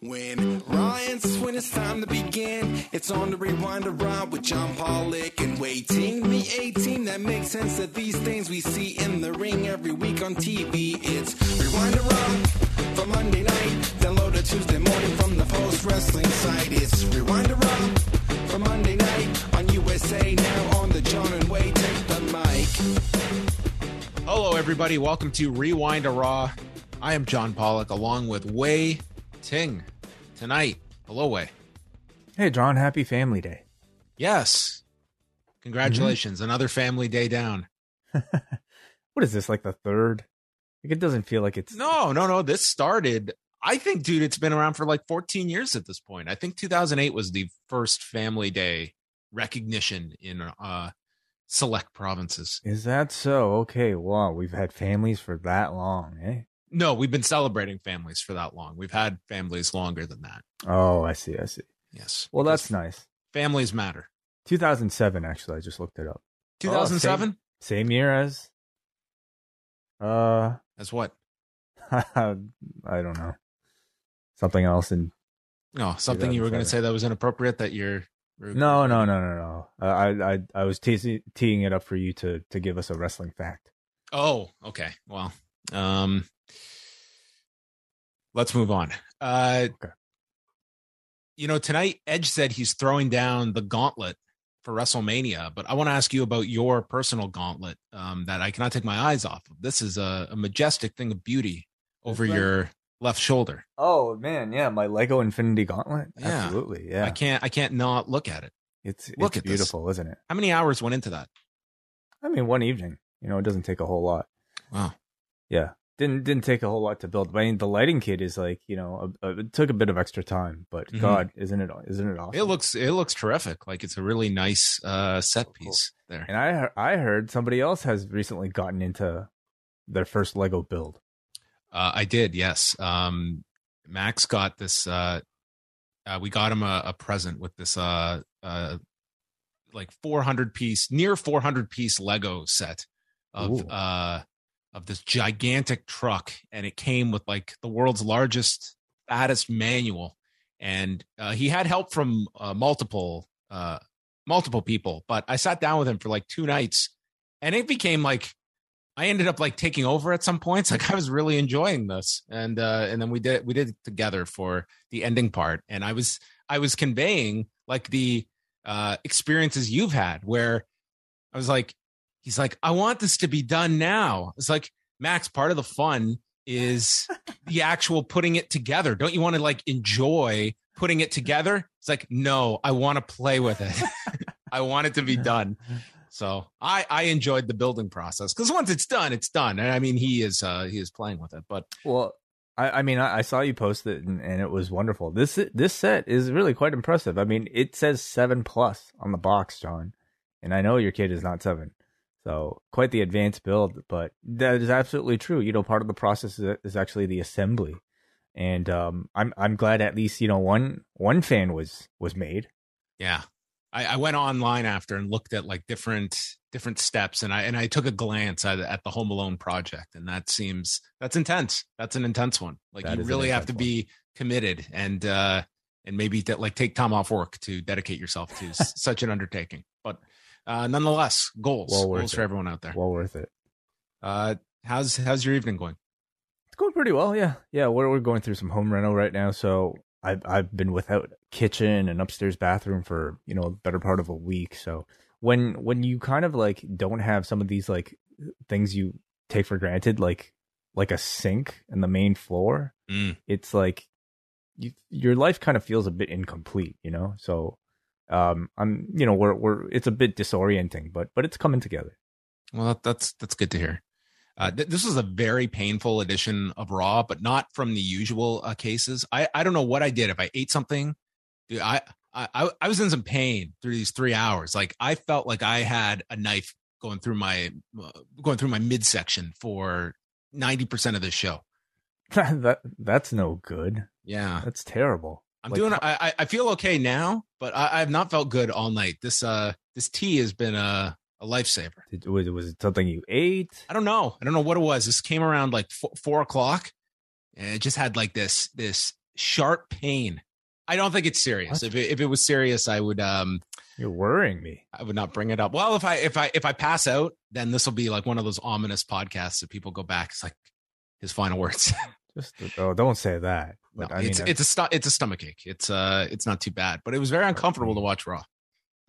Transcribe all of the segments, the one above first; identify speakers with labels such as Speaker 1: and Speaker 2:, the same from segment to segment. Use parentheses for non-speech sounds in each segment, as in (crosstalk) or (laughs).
Speaker 1: When Ryan says when it's time to begin, it's on the Rewind-A-Raw with John Pollock and Wai Ting. Me 18, that makes sense that these things we see in the ring every week on TV. It's Rewind-A-Raw for Monday night. Download a Tuesday morning from the post wrestling site. It's Rewind-A-Raw for Monday night on USA now on the John and Wai take the mic.
Speaker 2: Hello, everybody. Welcome to Rewind a Raw. I am John Pollock along with Wai Ting tonight. Hello, Wai.
Speaker 3: Hey, John, happy Family Day.
Speaker 2: Yes. Congratulations. Another family day down. (laughs)
Speaker 3: What is this, like the third? Like, it doesn't feel like it's.
Speaker 2: No, no, no. This started, I think, dude, it's been around for like 14 years at this point. I think 2008 was the first family day recognition in uh, select provinces.
Speaker 3: Is that so? Okay, wow, we've had families for that long, eh?
Speaker 2: No, we've been celebrating families for that long. We've had families longer than that.
Speaker 3: Oh, I see, I see.
Speaker 2: Yes.
Speaker 3: Well, that's nice.
Speaker 2: families matter.
Speaker 3: 2007, actually, I just looked it up.
Speaker 2: 2007?
Speaker 3: Same year as. Uh,
Speaker 2: As what? (laughs)
Speaker 3: I don't know. Something else in.
Speaker 2: No, something you were going to say that was inappropriate that you're.
Speaker 3: No, no, no, no, no. Uh, I, I, I was teasing, teeing it up for you to to give us a wrestling fact.
Speaker 2: Oh, okay. Well, um, let's move on. Uh,
Speaker 3: Okay.
Speaker 2: You know, tonight Edge said he's throwing down the gauntlet for WrestleMania, but I want to ask you about your personal gauntlet um, that I cannot take my eyes off of. This is a, a majestic thing of beauty over your left shoulder.
Speaker 3: Oh man, yeah, my Lego Infinity Gauntlet.
Speaker 2: Yeah.
Speaker 3: Absolutely, yeah.
Speaker 2: I can't, I can't not look at it.
Speaker 3: It's
Speaker 2: Look
Speaker 3: it's
Speaker 2: this.
Speaker 3: beautiful, isn't it?
Speaker 2: How many hours went into that?
Speaker 3: I mean, one evening. You know, it doesn't take a whole lot.
Speaker 2: Wow.
Speaker 3: Yeah, didn't didn't take a whole lot to build. But I mean, the lighting kit is like you know, a, a, it took a bit of extra time, but
Speaker 2: Mhm.
Speaker 3: God, isn't it isn't it awesome?
Speaker 2: It looks, it looks terrific. Like it's a really nice uh, set
Speaker 3: So cool.
Speaker 2: piece there.
Speaker 3: And I I heard somebody else has recently gotten into their first Lego build.
Speaker 2: Uh, I did, yes. Um, Max got this. Uh, uh, we got him a, a present with this, uh, uh, like 400 piece, near 400 piece Lego set of uh, of this gigantic truck, and it came with like the world's largest, fattest manual. And uh, he had help from uh, multiple, uh, multiple people, but I sat down with him for like two nights, and it became like I ended up like taking over at some points. (laughs) Like I was really enjoying this, and uh, and then we did we did it together for the ending part, and I was I was conveying like the uh, experiences you've had where I was like, he's like, I want this to be done now. It's like Max, part of the fun is the actual putting it together. Don't you want to like enjoy putting it together? It's like, no, I want to play with it. (laughs) I want it to be done. So I I enjoyed the building process because once it's done, it's done. And I mean, he is uh he is playing with it, but
Speaker 3: Well, I, I mean, I, I saw you post it, and, and it was wonderful. This this set is really quite impressive. I mean, it says seven plus on the box, John, and I know your kid is not seven, so quite the advanced build. But that is absolutely true. You know, part of the process is, is actually the assembly, and um, I'm I'm glad at least you know one one fan was was made.
Speaker 2: yeah, I, I went online after and looked at like different different steps, and I and I took a glance at, at the Home Alone project, and that seems that's intense. That's an intense one. Like
Speaker 3: That
Speaker 2: you really have to
Speaker 3: intense
Speaker 2: be committed and uh and maybe de- like take time off work to dedicate yourself to such an undertaking. But uh nonetheless, goals,
Speaker 3: Well worth
Speaker 2: goals for everyone out there.
Speaker 3: Well worth it.
Speaker 2: Uh, how's how's your evening going?
Speaker 3: It's going pretty well, yeah. Yeah, we're we're going through some home rental right now, so I've I've been without kitchen and upstairs bathroom for you know a better part of a week. So when when you kind of like don't have some of these like things you take for granted, like like a sink in the main floor,
Speaker 2: Mm.
Speaker 3: it's like you, your life kind of feels a bit incomplete, you know. So um, I'm you know we're we're it's a bit disorienting, but but it's coming together.
Speaker 2: Well, that, that's that's good to hear. Uh, th- this was a very painful edition of Raw, but not from the usual uh, cases. I, I don't know what I did. If I ate something, dude, I, I I was in some pain through these three hours. Like I felt like I had a knife going through my uh, going through my midsection for ninety percent of this show. (laughs)
Speaker 3: that that's no good.
Speaker 2: Yeah,
Speaker 3: That's terrible.
Speaker 2: I'm
Speaker 3: Like,
Speaker 2: doing. I I- feel okay now, but I, I have not felt good all night. This uh this tea has been a a lifesaver.
Speaker 3: Did, was it was it something you ate?
Speaker 2: I don't know. I don't know what it was. This came around like four, four o'clock, and it just had like this this sharp pain. I don't think it's serious.
Speaker 3: What?
Speaker 2: If it, if it was serious, I would um
Speaker 3: You're worrying me.
Speaker 2: I would not bring it up. Well, if I if I if I pass out, then this will be like one of those ominous podcasts that people go back. It's like his final words. (laughs)
Speaker 3: Just oh, don't say that.
Speaker 2: No,
Speaker 3: But I mean,
Speaker 2: it's it's a it's a stomach ache. It's uh it's not too bad, but it was very uncomfortable to watch Raw.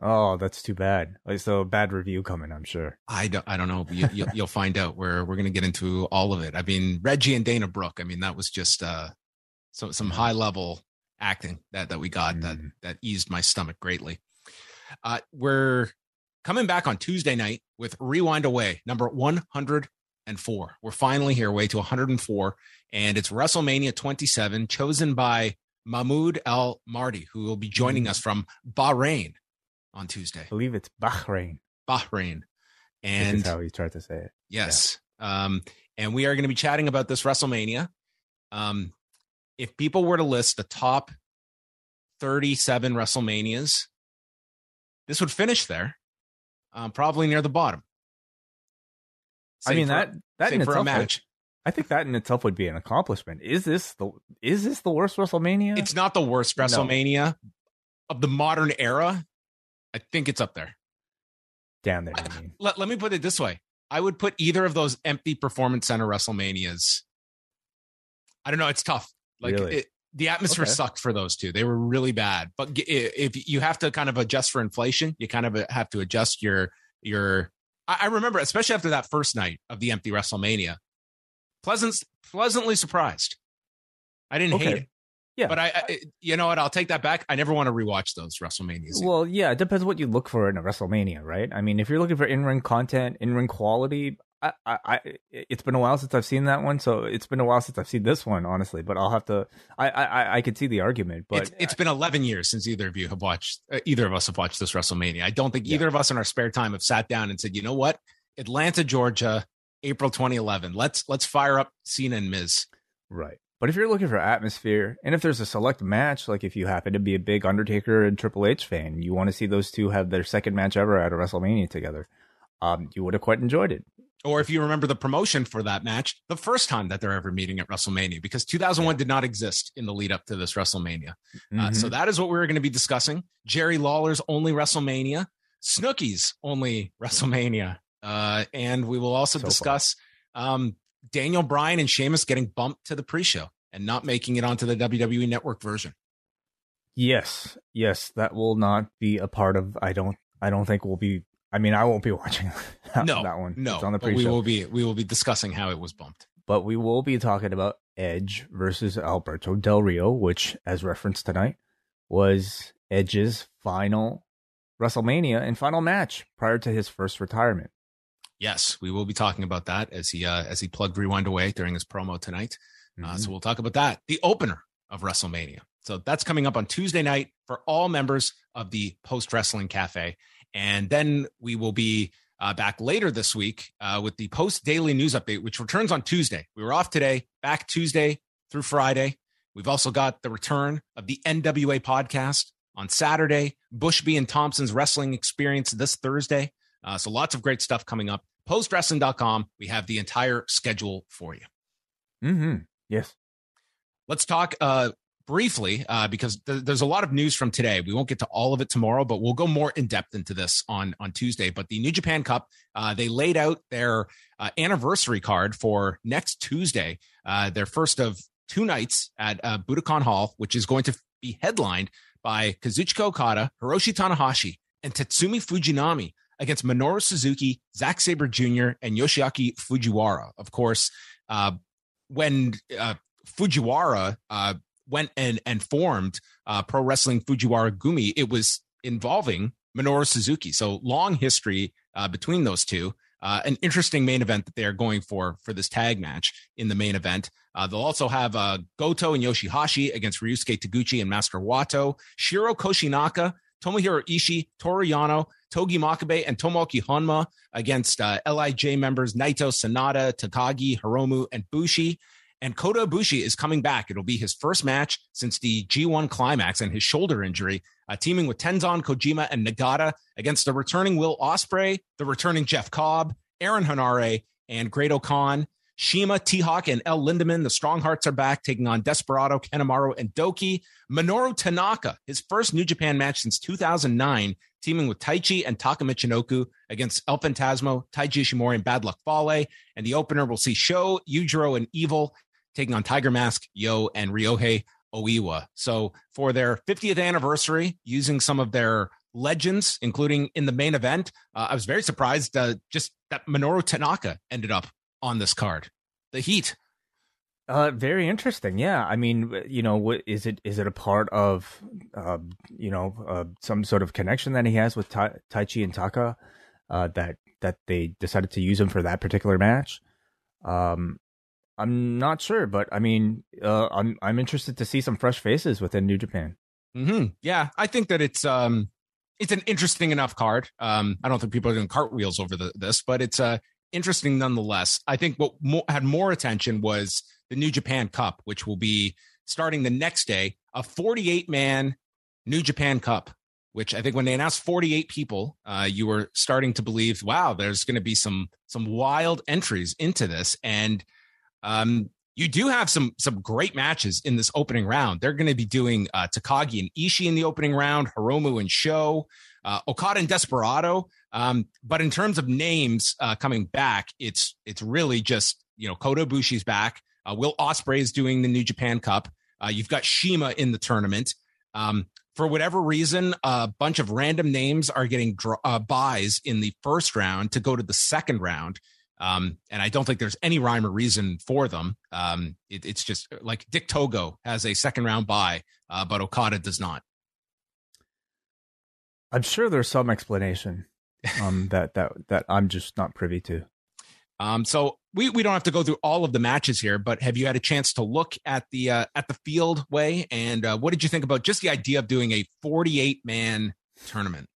Speaker 3: oh, that's too bad. So bad review coming. I'm sure.
Speaker 2: I don't, I don't know. You, you'll find out. Where we're going to get into all of it. I mean, Reggie and Dana Brooke. I mean, that was just uh, some some high level acting that that we got that
Speaker 3: Mm.
Speaker 2: that eased my stomach greatly. Uh, we're coming back on Tuesday night with Rewind Away number one hundred and four. We're finally here, way to one hundred and four, and it's WrestleMania twenty seven, chosen by Mahmoud Al Mardi, who will be joining
Speaker 3: Mm.
Speaker 2: us from Bahrain on Tuesday.
Speaker 3: I believe it's Bahrain.
Speaker 2: Bahrain,
Speaker 3: And
Speaker 2: and
Speaker 3: how you tried to say it.
Speaker 2: Yes. Um, and we are going to be chatting about this WrestleMania. Um, if people were to list the top 37 WrestleManias, this would finish there, um, probably near the bottom.
Speaker 3: I mean
Speaker 2: for-
Speaker 3: that that in
Speaker 2: for a
Speaker 3: itself. would-
Speaker 2: match.
Speaker 3: I think that in itself would be an accomplishment. Is this the is this the worst WrestleMania?
Speaker 2: It's not the worst
Speaker 3: No.
Speaker 2: WrestleMania of the modern era. I think it's up there.
Speaker 3: down there. I mean,
Speaker 2: Let, let me put it this way. I would put either of those empty performance center WrestleManias. I don't know. It's tough. Like
Speaker 3: Really?
Speaker 2: it, the atmosphere
Speaker 3: Okay.
Speaker 2: sucked for those two. They were really bad. But if you have to kind of adjust for inflation, you kind of uh, have to adjust your your. I, I remember, especially after that first night of the empty WrestleMania, pleasant pleasantly surprised. I didn't hate it.
Speaker 3: Yeah.
Speaker 2: but I, I, you know what? I'll take that back. I never want to rewatch those WrestleManias.
Speaker 3: well, yeah, it depends what you look for in a WrestleMania, right? I mean, if you're looking for in ring content, in ring quality, I, I, it's been a while since I've seen that one, so it's been a while since I've seen this one, honestly. But I'll have to. I, I, I- I could see the argument, but
Speaker 2: it's, it's been 11 years since either of you have watched uh, either of us have watched this WrestleMania. I don't think
Speaker 3: Yeah.
Speaker 2: either of us in our spare time have sat down and said, "You know what? Atlanta, Georgia, April 2011. Let's let's fire up Cena and Miz."
Speaker 3: Right. But if you're looking for atmosphere, and if there's a select match, like if you happen to be a big Undertaker and Triple H fan, you want to see those two have their second match ever at a WrestleMania together, um, you would have quite enjoyed it.
Speaker 2: Or if you remember the promotion for that match, the first time that they're ever meeting at WrestleMania, because 2001 did not exist in the lead up to this WrestleMania. Uh,
Speaker 3: Mhm.
Speaker 2: so that is what we're going to be discussing. Jerry Lawler's only WrestleMania, Snooki's only WrestleMania, uh, and we will also
Speaker 3: So
Speaker 2: discuss um, Daniel Bryan and Sheamus getting bumped to the pre-show and not making it onto the WWE Network version.
Speaker 3: yes, yes, that will not be a part of. I don't. I don't think we'll be. I mean, I won't be (laughs) watching that,
Speaker 2: no,
Speaker 3: that one.
Speaker 2: No,
Speaker 3: it's on the
Speaker 2: we
Speaker 3: pre-show.
Speaker 2: We will be we will be discussing how it was bumped.
Speaker 3: but we will be talking about Edge versus Alberto Del Rio, which, as referenced tonight, was Edge's final WrestleMania and final match prior to his first retirement.
Speaker 2: Yes, we will be talking about that as he uh, as he plugged Rewind away during his promo tonight. Uh, so we'll talk about that. The opener of WrestleMania. So that's coming up on Tuesday night for all members of the Post Wrestling Cafe. And then we will be uh, back later this week uh, with the Post Daily News Update, which returns on Tuesday. We were off today, back Tuesday through Friday. We've also got the return of the NWA podcast on Saturday, Bushby and Thompson's wrestling experience this Thursday. Uh, so lots of great stuff coming up. Postwrestling.com. We have the entire schedule for you.
Speaker 3: Mm-hmm. Yes.
Speaker 2: Let's talk uh, briefly uh, because th- there's a lot of news from today. We won't get to all of it tomorrow, but we'll go more in depth into this on on Tuesday. But the New Japan Cup, uh, they laid out their uh, anniversary card for next Tuesday, uh, their first of two nights at uh, Budokan Hall, which is going to be headlined by Kazuchika Okada, Hiroshi Tanahashi, and Tatsumi Fujinami against Minoru Suzuki, Zack Sabre Jr., and Yoshiaki Fujiwara. Of course, uh, when uh, Fujiwara went and, and formed uh, Pro Wrestling Fujiwara Gumi, it was involving Minoru Suzuki. So long history uh, between those two. Uh, an interesting main event that they are going for for this tag match in the main event. Uh, they'll also have uh, Goto and Yoshihashi against Ryusuke Taguchi and Master Wato, Shiro Koshinaka, Tomohiro Ishii, Toru Yano, Togi Makabe, and Tomoki Honma against uh, LIJ members Naito, Sanada, Takagi, Hiromu, and Bushi. And Kota Ibushi is coming back. It'll be his first match since the G1 climax and his shoulder injury, uh, teaming with Tenzan, Kojima, and Nagata against the returning Will Ospreay, the returning Jeff Cobb, Aaron Henare, and Great-O-Khan. Shima, T-Hawk, and El Lindaman, the Strong Hearts are back, taking on Desperado, Kanemaru, and Douki. Minoru Tanaka, his first New Japan match since 2009, teaming with Taichi and Taka Michinoku against El Phantasmo, Taiji Ishimori, and Bad Luck Fale. And the opener will see Sho, Yujiro, and Evil taking on Tiger Mask, Yo, and Ryohei Oiwa. So for their 50th anniversary, using some of their legends, including in the main event, uh, I was very surprised uh, just that Minoru Tanaka ended up on this card. The Heat.
Speaker 3: Uh, very interesting. Yeah, I mean, you know, what is it? Is it a part of, uh, you know, uh, some sort of connection that he has with tai- Taichi and Taka, uh, that that they decided to use him for that particular match? Um, I'm not sure, but I mean, uh, I'm I'm interested to see some fresh faces within New Japan.
Speaker 2: Mm-hmm. Yeah, I think that it's um, it's an interesting enough card. Um, I don't think people are doing cartwheels over the, this, but it's uh interesting nonetheless. I think what mo- had more attention was the New Japan Cup, which will be starting the next day, a 48 man New Japan Cup. Which I think when they announced 48 people, uh, you were starting to believe, wow, there's going to be some some wild entries into this, and um, you do have some some great matches in this opening round. They're going to be doing uh, Takagi and Ishii in the opening round, Hiromu and Sho, uh, Okada and Desperado. Um, but in terms of names uh, coming back, it's it's really just you know Kota Ibushi's back. Uh, Will Ospreay is doing the New Japan Cup. Uh, you've got Shima in the tournament. Um, for whatever reason, a bunch of random names are getting dr- uh, buys in the first round to go to the second round. Um, and I don't think there's any rhyme or reason for them. Um, it, it's just like Dick Togo has a second round buy, uh, but Okada does not.
Speaker 3: I'm sure there's some explanation um, (laughs) that that that I'm just not privy to.
Speaker 2: Um, so we, we don't have to go through all of the matches here, but have you had a chance to look at the uh, at the field Wai? And uh, what did you think about just the idea of doing a 48 man tournament?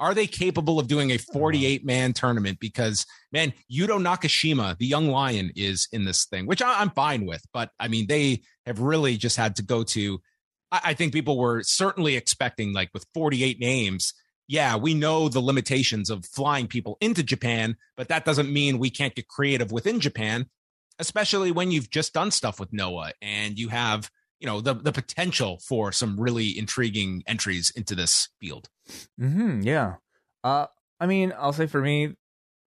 Speaker 2: Are they capable of doing a 48 man tournament? Because man, Yuto Nakashima, the young lion, is in this thing, which I, am fine with. But I mean, they have really just had to go to. I, I think people were certainly expecting like with 48 names yeah, we know the limitations of flying people into Japan, but that doesn't mean we can't get creative within Japan, especially when you've just done stuff with Noah and you have, you know, the the potential for some really intriguing entries into this field.
Speaker 3: Mm-hmm, yeah. Uh, I mean, I'll say for me,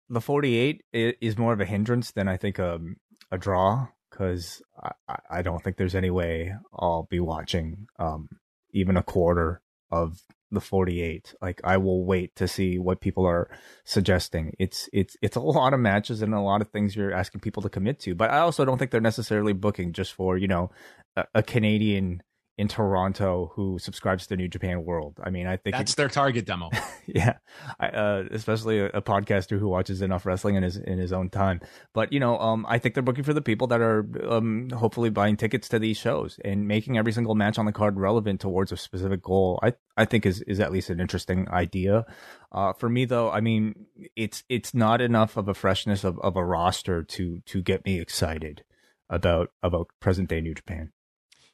Speaker 3: the 48 is more of a hindrance than I think a, um, a draw because I, I don't think there's any way I'll be watching um, even a quarter of the 48 like i will wait to see what people are suggesting. It's it's it's a lot of matches and a lot of things you're asking people to commit to but i also don't think they're necessarily booking just for you know a, a canadian in Toronto who subscribes to the New Japan World. I mean, I think
Speaker 2: that's it, their target demo. (laughs)
Speaker 3: yeah, I, uh, especially a, a, podcaster who watches enough wrestling in his in his own time. But you know, um, I think they're booking for the people that are um, hopefully buying tickets to these shows and making every single match on the card relevant towards a specific goal. I I think is is at least an interesting idea. Uh, for me though, I mean, it's it's not enough of a freshness of, of a roster to to get me excited about about present day New Japan.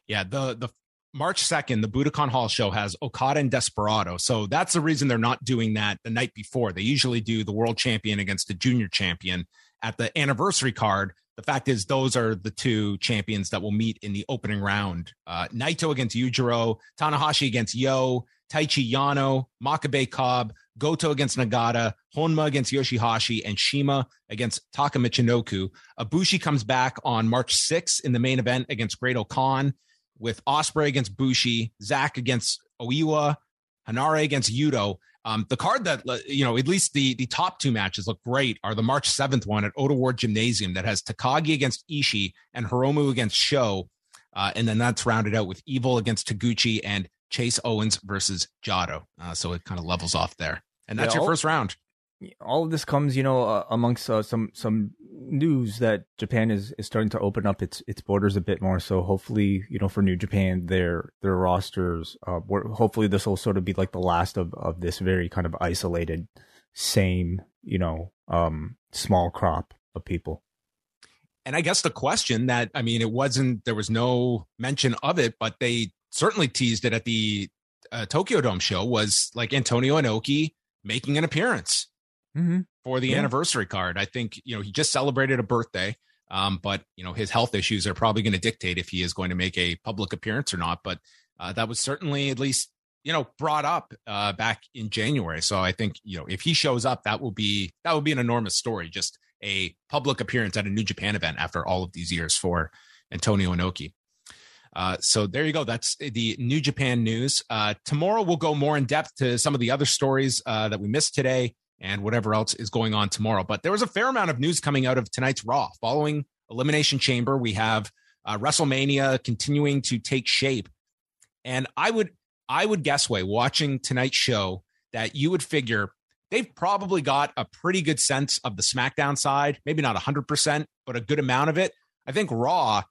Speaker 2: Yeah, the the March 2nd, the Budokan Hall show has Okada and Desperado. So that's the reason they're not doing that the night before. They usually do the world champion against the junior champion at the anniversary card. The fact is, those are the two champions that will meet in the opening round. Uh, Naito against Yujiro, Tanahashi against Yo, Taichi Yano, Makabe Cobb, Goto against Nagata, Honma against Yoshihashi, and Shima against Taka Michinoku. Ibushi comes back on March 6th in the main event against Great-O-Khan with Ospreay against Bushi, Zack against Oiwa, Henare against Yuto. Um, the card that you know, at least the the top two matches look great are the March seventh one at Ota Ward Gymnasium that has Takagi against Ishii and Hiromu against Sho, uh, and then that's rounded out with Evil against Taguchi and Chase Owens versus Jado. Uh, so it kind of levels off there, and that's yeah, your first round
Speaker 3: all of this comes, you know, uh, amongst uh, some some news that Japan is, is starting to open up its its borders a bit more. So hopefully, you know, for New Japan, their their rosters, uh, hopefully this will sort of be like the last of of this very kind of isolated, same, you know, um, small crop of people.
Speaker 2: And I guess the question that I mean, it wasn't there was no mention of it, but they certainly teased it at the uh, Tokyo Dome show was like Antonio Inoki making an appearance mm-hmm. for the yeah. anniversary card. I think, you know, he just celebrated a birthday. Um, but you know, his health issues are probably going to dictate if he is going to make a public appearance or not. But uh, that was certainly at least, you know, brought up uh, back in January. So I think, you know, if he shows up, that will be that will be an enormous story. Just a public appearance at a New Japan event after all of these years for Antonio Inoki. Uh, so there you go. That's the New Japan news. Uh, tomorrow we'll go more in depth to some of the other stories uh, that we missed today and whatever else is going on tomorrow. But there was a fair amount of news coming out of tonight's Raw. Following Elimination Chamber, we have uh, WrestleMania continuing to take shape. And I would, I would guess, Wai watching tonight's show that you would figure they've probably got a pretty good sense of the SmackDown side, maybe not 100%, but a good amount of it. I think Raw,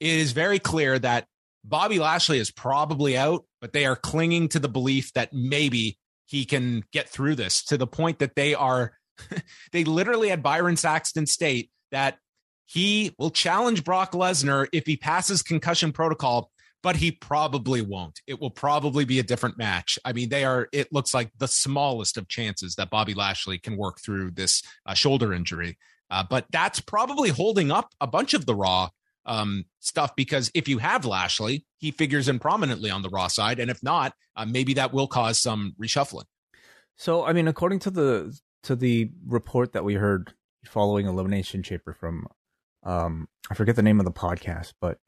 Speaker 2: it is very clear that Bobby Lashley is probably out, but they are clinging to the belief that maybe he can get through this to the point that they are (laughs) they literally had Byron Saxton state that he will challenge Brock Lesnar if he passes concussion protocol, but he probably won't. It will probably be a different match. I mean, they are, it looks like the smallest of chances that Bobby Lashley can work through this uh, shoulder injury. Uh, but that's probably holding up a bunch of the Raw um, stuff because if you have Lashley, he figures in prominently on the Raw side, and if not, uh, maybe that will cause some reshuffling.
Speaker 3: So, I mean, according to the to the report that we heard following Elimination Chamber from, um, I forget the name of the podcast, but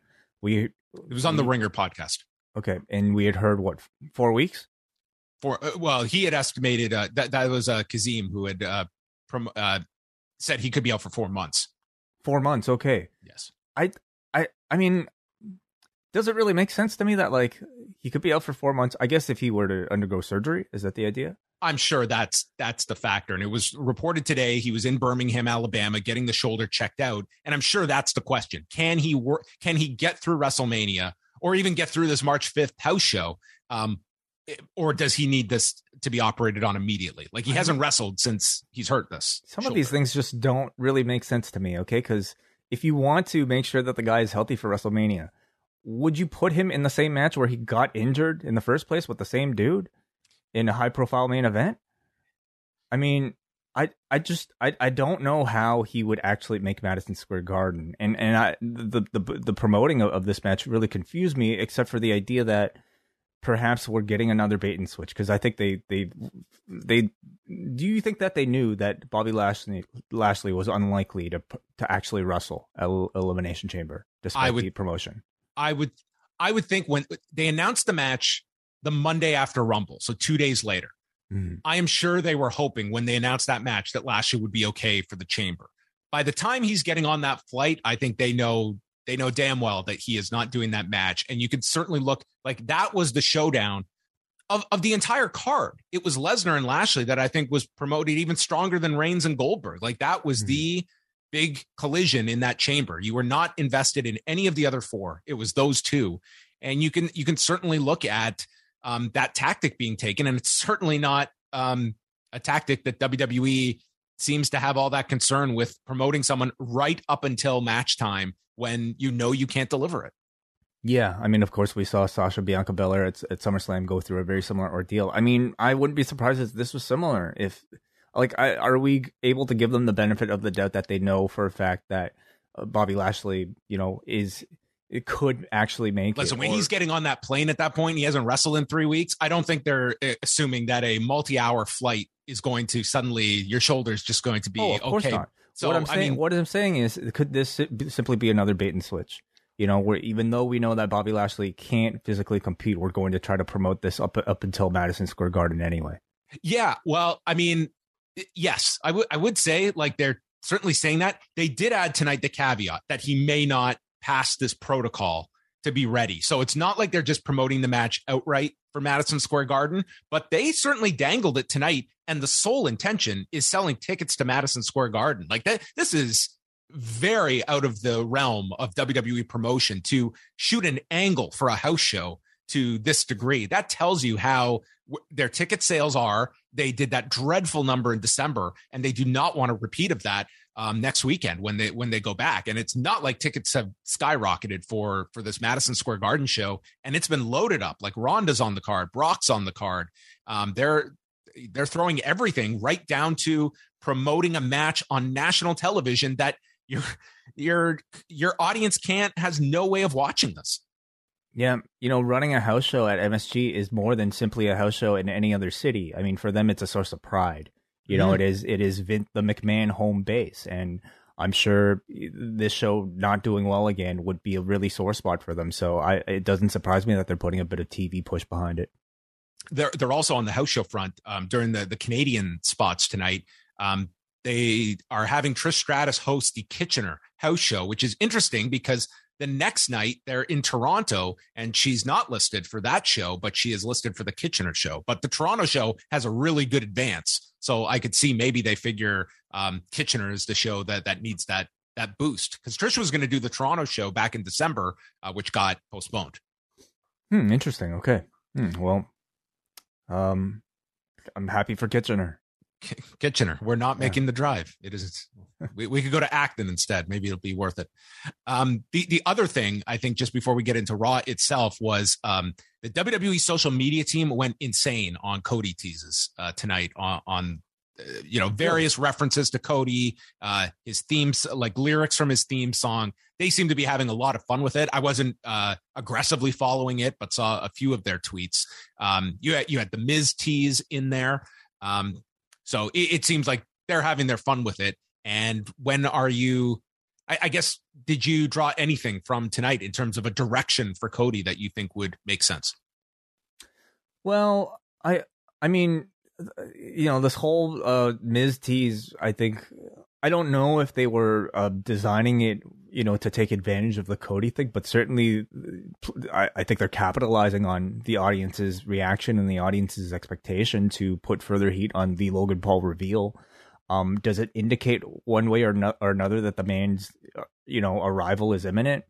Speaker 3: we it
Speaker 2: was on
Speaker 3: we,
Speaker 2: the Ringer podcast.
Speaker 3: Okay, and we had heard what four weeks.
Speaker 2: For uh, well, he had estimated uh, that that was uh, Kazim who had uh, prom- uh, said he could be out for four months.
Speaker 3: Four months, okay.
Speaker 2: Yes.
Speaker 3: I I mean, does it really make sense to me that like he could be out for four months? I guess if he were to undergo surgery, is that the idea?
Speaker 2: I'm sure that's that's the factor. And it was reported today he was in Birmingham, Alabama, getting the shoulder checked out. And I'm sure that's the question: Can he work? Can he get through WrestleMania, or even get through this March 5th house show? Um, or does he need this to be operated on immediately? Like he hasn't wrestled since he's hurt this.
Speaker 3: Some shoulder. of these things just don't really make sense to me. Okay, because if you want to make sure that the guy is healthy for WrestleMania, would you put him in the same match where he got injured in the first place with the same dude in a high profile main event? I mean, I I just I, I don't know how he would actually make Madison Square Garden, and and I the the the promoting of, of this match really confused me, except for the idea that perhaps we're getting another bait and switch because I think they they they do you think that they knew that Bobby Lashley Lashley was unlikely to to actually wrestle at Elimination Chamber despite would, the promotion?
Speaker 2: I would I would think when they announced the match the Monday after Rumble, so 2 days later. Mm. I am sure they were hoping when they announced that match that Lashley would be okay for the chamber. By the time he's getting on that flight, I think they know they know damn well that he is not doing that match. And you can certainly look like that was the showdown of, of the entire card. It was Lesnar and Lashley that I think was promoted even stronger than Reigns and Goldberg. Like that was mm-hmm. the big collision in that chamber. You were not invested in any of the other four. It was those two. And you can you can certainly look at um, that tactic being taken. And it's certainly not um, a tactic that WWE seems to have all that concern with promoting someone right up until match time when you know you can't deliver it.
Speaker 3: Yeah, I mean, of course, we saw Sasha Bianca Belair at, at SummerSlam go through a very similar ordeal. I mean, I wouldn't be surprised if this was similar. If, like, I, are we able to give them the benefit of the doubt that they know for a fact that uh, Bobby Lashley, you know, is it could actually make
Speaker 2: Listen,
Speaker 3: it,
Speaker 2: when
Speaker 3: or-
Speaker 2: he's getting on that plane at that point, he hasn't wrestled in three weeks. I don't think they're uh, assuming that a multi-hour flight is going to suddenly your shoulders just going to be
Speaker 3: oh, of course
Speaker 2: okay.
Speaker 3: not.
Speaker 2: So
Speaker 3: what I'm
Speaker 2: I
Speaker 3: saying,
Speaker 2: mean,
Speaker 3: what I'm saying is, could this simply be another bait and switch? You know, where even though we know that Bobby Lashley can't physically compete, we're going to try to promote this up up until Madison Square Garden anyway.
Speaker 2: Yeah, well, I mean, yes, I would I would say like they're certainly saying that. They did add tonight the caveat that he may not pass this protocol to be ready. So it's not like they're just promoting the match outright for Madison Square Garden, but they certainly dangled it tonight and the sole intention is selling tickets to Madison Square Garden. Like that this is very out of the realm of WWE promotion to shoot an angle for a house show to this degree. That tells you how w- their ticket sales are. They did that dreadful number in December, and they do not want a repeat of that um, next weekend when they when they go back. And it's not like tickets have skyrocketed for for this Madison Square Garden show, and it's been loaded up. Like Ronda's on the card, Brock's on the card. Um, they're they're throwing everything right down to promoting a match on national television that your your your audience can't has no way of watching this.
Speaker 3: Yeah, you know, running a house show at MSG is more than simply a house show in any other city. I mean, for them, it's a source of pride. You know,
Speaker 2: Mhm.
Speaker 3: it is it is Vin- the McMahon home base, and I'm sure this show not doing well again would be a really sore spot for them. So I, it doesn't surprise me that they're putting a bit of TV push behind it.
Speaker 2: They're they're also on the house show front um, during the the Canadian spots tonight. Um, they are having Trish Stratus host the Kitchener house show, which is interesting because the next night they're in Toronto and she's not listed for that show, but she is listed for the Kitchener show. But the Toronto show has a really good advance, so I could see maybe they figure um, Kitchener is the show that that needs that that boost because Trish was going to do the Toronto show back in December, uh, which got postponed.
Speaker 3: Hmm, interesting. Okay. Hmm, well, um, I'm happy for Kitchener.
Speaker 2: Kitchener. We're not
Speaker 3: Yeah.
Speaker 2: making the drive. It is. (laughs) We, we could go to Acton instead. Maybe it'll be worth it. Um, the the other thing I think just before we get into Raw itself was um, the WWE social media team went insane on Cody teases uh, tonight on on uh, you know various references to Cody, uh, his themes like lyrics from his theme song. They seem to be having a lot of fun with it. I wasn't uh, aggressively following it, but saw a few of their tweets. Um, you had, you had the Miz tease in there. Um, so it, it seems like they're having their fun with it. And when are you? I, I guess did you draw anything from tonight in terms of a direction for Cody that you think would make sense?
Speaker 3: Well, I I mean, you know, this whole uh Miz tease, I think I don't know if they were uh, designing it, you know, to take advantage of the Cody thing, but certainly I, I think they're capitalizing on the audience's reaction and the audience's expectation to put further heat on the Logan Paul reveal. Um, does it indicate one way or, no- or another that the man's, uh, you know, arrival is imminent?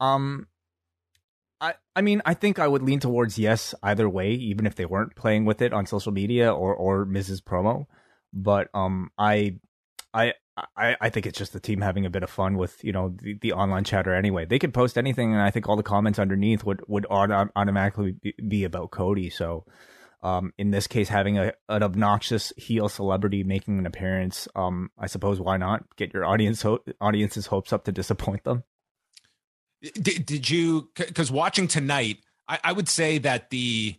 Speaker 3: Um, I, mean, I think I would lean towards yes either way, even if they weren't playing with it on social media or or Miz's Promo. But um, I, I, I, I think it's just the team having a bit of fun with you know the, the online chatter anyway. They could post anything, and I think all the comments underneath would would auto- automatically be, be about Cody. So, um, in this case, having a an obnoxious heel celebrity making an appearance, um, I suppose why not get your audience ho- audience's hopes up to disappoint them.
Speaker 2: Did, did you? Because watching tonight, I, I would say that the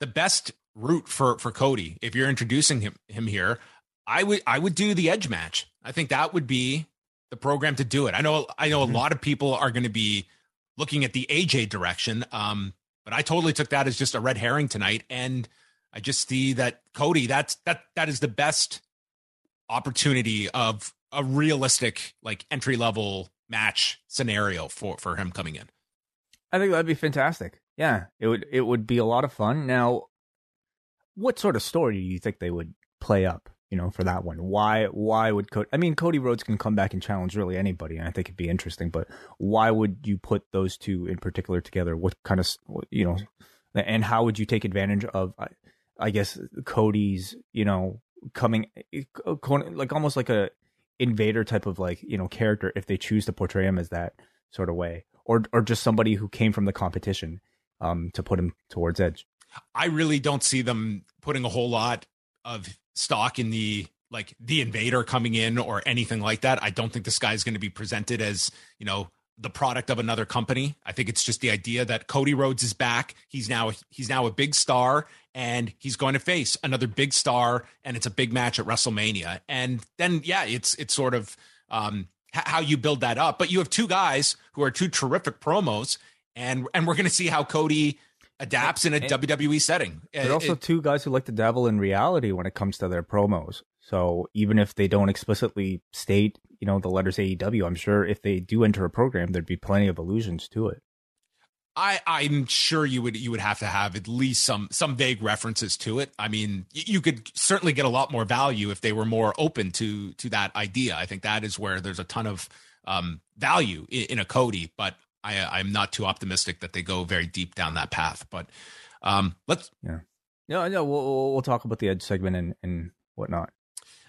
Speaker 2: the best route for for Cody, if you're introducing him him here, I would I would do the Edge match. I think that would be the program to do it. I know I know
Speaker 3: Mhm.
Speaker 2: a lot of people are going to be looking at the AJ direction, um, but I totally took that as just a red herring tonight, and I just see that Cody that's that that is the best opportunity of a realistic like entry level match scenario for for him coming in.
Speaker 3: I think that'd be fantastic. Yeah, it would it would be a lot of fun. Now, what sort of story do you think they would play up? You know, for that one, why why would Cody? I mean, Cody Rhodes can come back and challenge really anybody, and I think it'd be interesting. But why would you put those two in particular together? What kind of you know, and how would you take advantage of? I, I guess Cody's you know coming eh, eh, like almost like a invader type of like you know character if they choose to portray him as that sort of way or or just somebody who came from the competition um, to put him towards Edge.
Speaker 2: I really don't see them putting a whole lot of stock in the like the invader coming in or anything like that. I don't think this guy is going to be presented as, you know, the product of another company. I think it's just the idea that Cody Rhodes is back. He's now he's now a big star and he's going to face another big star and it's a big match at WrestleMania. And then yeah, it's it's sort of um how you build that up. But you have two guys who are two terrific promos and and we're going to see how Cody adapts in a and, WWE setting.
Speaker 3: There are also it, two guys who like to dabble in reality when it comes to their promos. So even if they don't explicitly state, you know, the letters AEW, I'm sure if they do enter a program, there'd be plenty of allusions to it.
Speaker 2: I, I'm sure you would you would have to have at least some some vague references to it. I mean, you could certainly get a lot more value if they were more open to to that idea. I think that is where there's a ton of um, value in, in a Cody, but I, I'm not too optimistic that they go very deep down that path. But um, let's
Speaker 3: yeah, no, no, we'll we'll talk about the Edge segment and and whatnot.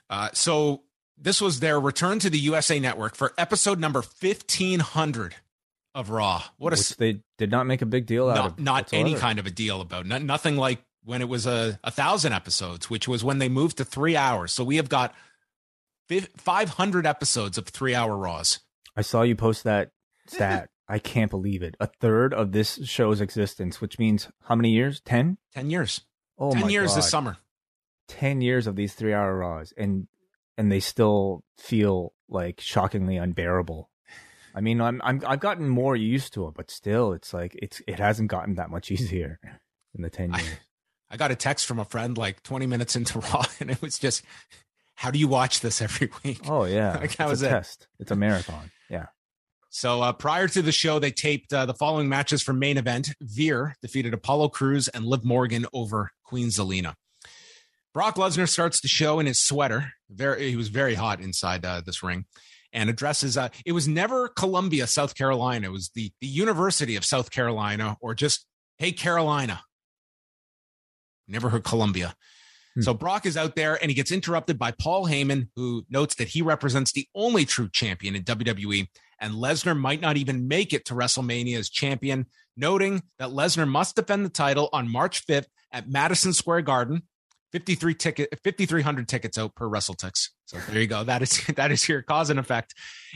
Speaker 2: Uh, so this was their return to the USA Network for episode number fifteen hundred of Raw.
Speaker 3: What a they did not make a big deal out
Speaker 2: not,
Speaker 3: of.
Speaker 2: Not any kind of a deal about. Not, nothing like when it was a, a thousand episodes, which was when they moved to three hours. So we have got five hundred episodes of three hour Raws.
Speaker 3: I saw you post that stat I can't believe it. A third of this show's existence, which means how many years? 10?
Speaker 2: 10 years. Oh, 10 years God. this summer.
Speaker 3: 10 years of these three hour Raws, and and they still feel like shockingly unbearable. I mean, I'm, I'm I've gotten more used to it, but still, it's like it's it hasn't gotten that much (laughs) easier in the ten years.
Speaker 2: I, I got a text from a friend like 20 minutes into (laughs) Raw, and it was just, "How do you watch this every (laughs) week?"
Speaker 3: Oh yeah, like, that was a it. test. It's a marathon. Yeah.
Speaker 2: So uh, prior to the show, they taped uh, the following matches for main event. Veer defeated Apollo Crews and Liv Morgan over Queen Zelina. Brock Lesnar starts the show in his sweater. Very, he was very hot inside uh, this ring, and addresses. Uh, it was never Columbia, South Carolina. It was the the University of South Carolina, or just Hey Carolina. Never heard Columbia. Hmm. So Brock is out there and he gets interrupted by Paul Heyman, who notes that he represents the only true champion in WWE and Lesnar might not even make it to WrestleMania as champion, noting that Lesnar must defend the title on March 5th at Madison Square Garden. 53 ticket 5300 tickets out per WrestleTix. So there you go. That is (laughs) that is your cause and effect.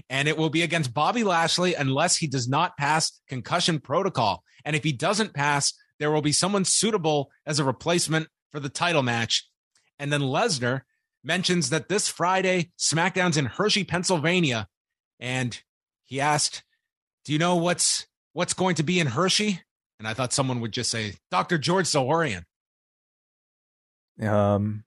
Speaker 2: And it will be against Bobby Lashley unless he does not pass concussion protocol. And if he doesn't pass, there will be someone suitable as a replacement for the title match. And then Lesnar mentions that this Friday SmackDown's in Hershey, Pennsylvania, and he asked, "Do you know what's what's going to be in Hershey?" And I thought someone would just say, "Dr. George Zahorian."
Speaker 3: Um,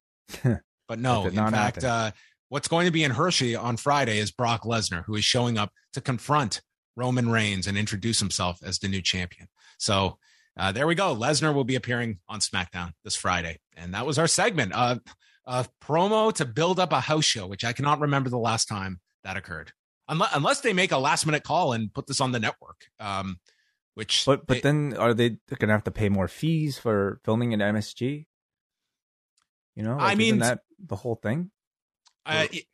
Speaker 2: but (laughs) no. In fact, uh, what's going to be in Hershey on Friday is Brock Lesnar, who is showing up to confront Roman Reigns and introduce himself as the new champion. So uh, there we go. Lesnar will be appearing on SmackDown this Friday, and that was our segment. Uh, a promo to build up a house show, which I cannot remember the last time that occurred unless, unless they make a last minute call and put this on the network. Um, which,
Speaker 3: but but they, then are they going to have to pay more fees for filming at MSG? You know, like,
Speaker 2: I mean,
Speaker 3: that the whole thing.
Speaker 2: Uh, it,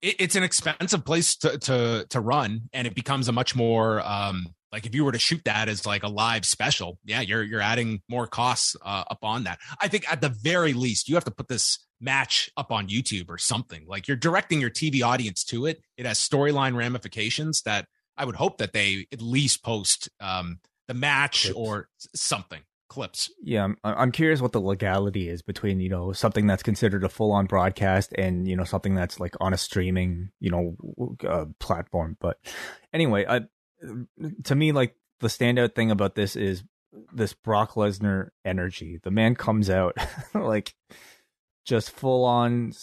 Speaker 2: it's an expensive place to to to run, and it becomes a much more um, like if you were to shoot that as like a live special, yeah, you're you're adding more costs uh, up on that. I think at the very least, you have to put this match up on YouTube or something. Like you're directing your TV audience to it. It has storyline ramifications that I would hope that they at least post um, the match or something clips.
Speaker 3: Yeah, I'm, I'm curious what the legality is between you know something that's considered a full on broadcast and you know something that's like on a streaming you know uh, platform. But anyway, I, to me, like the standout thing about this is this Brock Lesnar energy. The man comes out (laughs) like just full on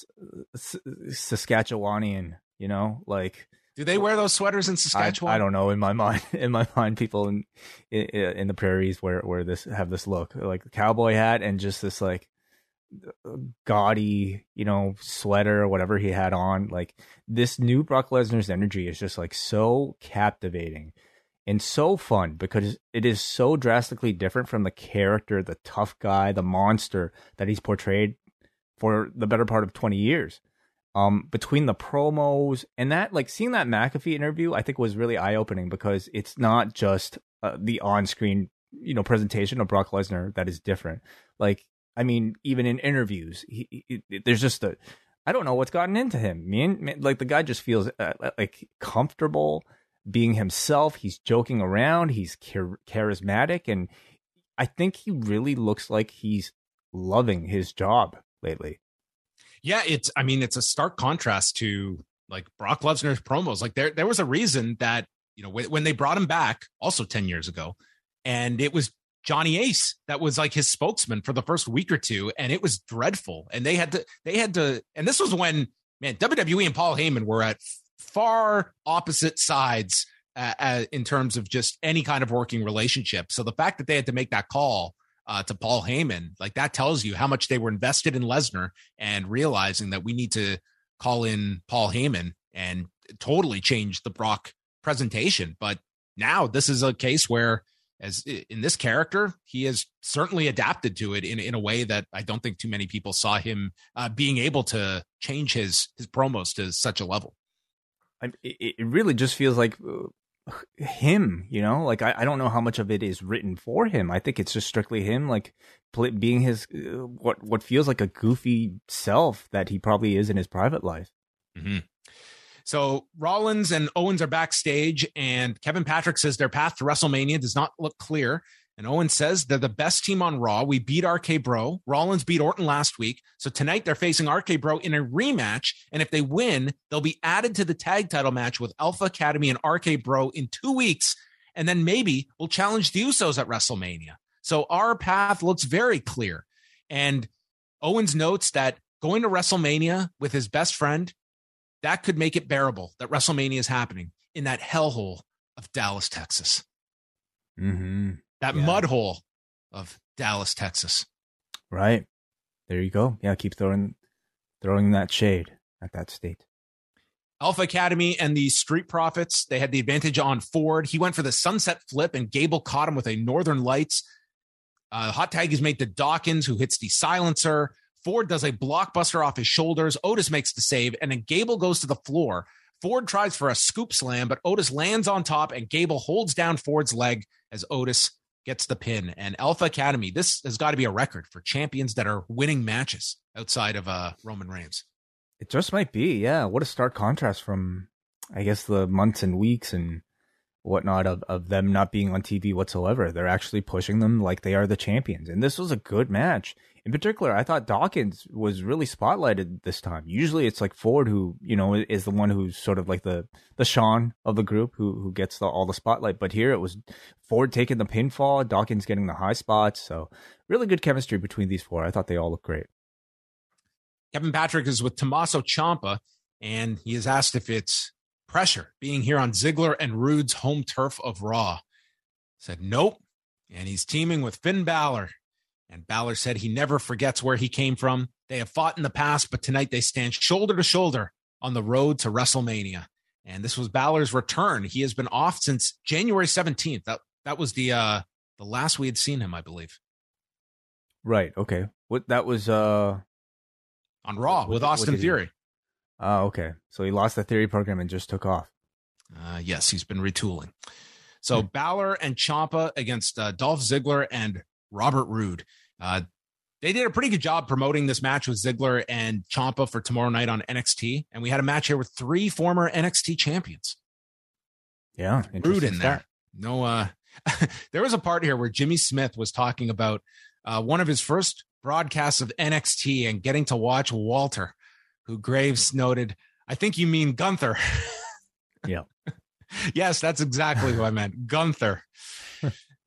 Speaker 3: Saskatchewanian, you know, like.
Speaker 2: Do they wear those sweaters in Saskatchewan?
Speaker 3: I, I don't know. In my mind, (laughs) in my mind, people in, in, in the prairies where where this have this look like the cowboy hat and just this like gaudy, you know, sweater or whatever he had on. Like this new Brock Lesnar's energy is just like so captivating and so fun because it is so drastically different from the character, the tough guy, the monster that he's portrayed for the better part of 20 years. Um, between the promos and that, like seeing that McAfee interview, I think was really eye opening because it's not just uh, the on screen, you know, presentation of Brock Lesnar that is different. Like, I mean, even in interviews, he, he, there's just a, I don't know what's gotten into him. Man, like the guy just feels uh, uh, like comfortable being himself. He's joking around. He's char- charismatic, and I think he really looks like he's loving his job lately.
Speaker 2: Yeah, it's. I mean, it's a stark contrast to like Brock Lesnar's promos. Like there, there was a reason that you know when they brought him back, also ten years ago, and it was Johnny Ace that was like his spokesman for the first week or two, and it was dreadful. And they had to, they had to, and this was when man WWE and Paul Heyman were at far opposite sides uh, uh, in terms of just any kind of working relationship. So the fact that they had to make that call uh, to Paul Heyman, like that tells you how much they were invested in Lesnar and realizing that we need to call in Paul Heyman and totally change the Brock presentation. But now this is a case where, as in this character, he has certainly adapted to it in, in a way that I don't think too many people saw him uh, being able to change his his promos to such a level.
Speaker 3: I, it, really just feels like uh, him, you know, like I, I don't know how much of it is written for him. I think it's just strictly him, like play, being his uh, what what feels like a goofy self that he probably is in his private life.
Speaker 2: Mm-hmm. So Rollins and Owens are backstage, and Kevin Patrick says their path to WrestleMania does not look clear. And Owen says they're the best team on Raw. We beat RK Bro. Rollins beat Orton last week. So tonight they're facing RK Bro in a rematch. And if they win, they'll be added to the tag title match with Alpha Academy and RK Bro in two weeks. And then maybe we'll challenge the Usos at WrestleMania. So our path looks very clear. And Owens notes that going to WrestleMania with his best friend, that could make it bearable that WrestleMania is happening in that hellhole of Dallas, Texas.
Speaker 3: Mm-hmm
Speaker 2: that yeah. mud hole of Dallas, Texas.
Speaker 3: Right. There you go. Yeah, keep throwing throwing that shade at that state.
Speaker 2: Alpha Academy and the Street Profits, they had the advantage on Ford. He went for the sunset flip, and Gable caught him with a Northern Lights. Uh, hot tag is made to Dawkins, who hits the silencer. Ford does a blockbuster off his shoulders. Otis makes the save, and then Gable goes to the floor. Ford tries for a scoop slam, but Otis lands on top, and Gable holds down Ford's leg as Otis gets the pin. And Alpha Academy, this has got to be a record for champions that are winning matches outside of uh, Roman Reigns.
Speaker 3: It just might be, yeah. What a stark contrast from, I guess, the months and weeks and whatnot of, of them not being on TV whatsoever. They're actually pushing them like they are the champions. And this was a good match. In particular, I thought Dawkins was really spotlighted this time. Usually it's like Ford who, you know, is the one who's sort of like the the Shawn of the group who who gets the, all the spotlight. But here it was Ford taking the pinfall, Dawkins getting the high spots. So really good chemistry between these four. I thought they all looked great.
Speaker 2: Kevin Patrick is with Tommaso Ciampa, and he is asked if it's pressure being here on Ziggler and Roode's home turf of Raw. Said nope. And he's teaming with Finn Balor. And Balor said he never forgets where he came from. They have fought in the past, but tonight they stand shoulder to shoulder on the road to WrestleMania. And this was Balor's return. He has been off since January 17th. That that was the uh the last we had seen him, I believe.
Speaker 3: Right. Okay. What that was uh
Speaker 2: on Raw what, with Austin Theory.
Speaker 3: Oh, okay. So he lost the theory program and just took off.
Speaker 2: Uh, yes, he's been retooling. So hmm. Balor and Ciampa against uh, Dolph Ziggler and Robert Roode. Uh, they did a pretty good job promoting this match with Ziggler and Ciampa for tomorrow night on NXT, and we had a match here with three former NXT champions.
Speaker 3: Yeah,
Speaker 2: Roode in there. No, uh, (laughs) there was a part here where Jimmy Smith was talking about uh, one of his first broadcasts of NXT and getting to watch Walter who Graves noted, I think you mean Gunther. (laughs)
Speaker 3: Yeah.
Speaker 2: yes, that's exactly who I meant. (laughs) Gunther.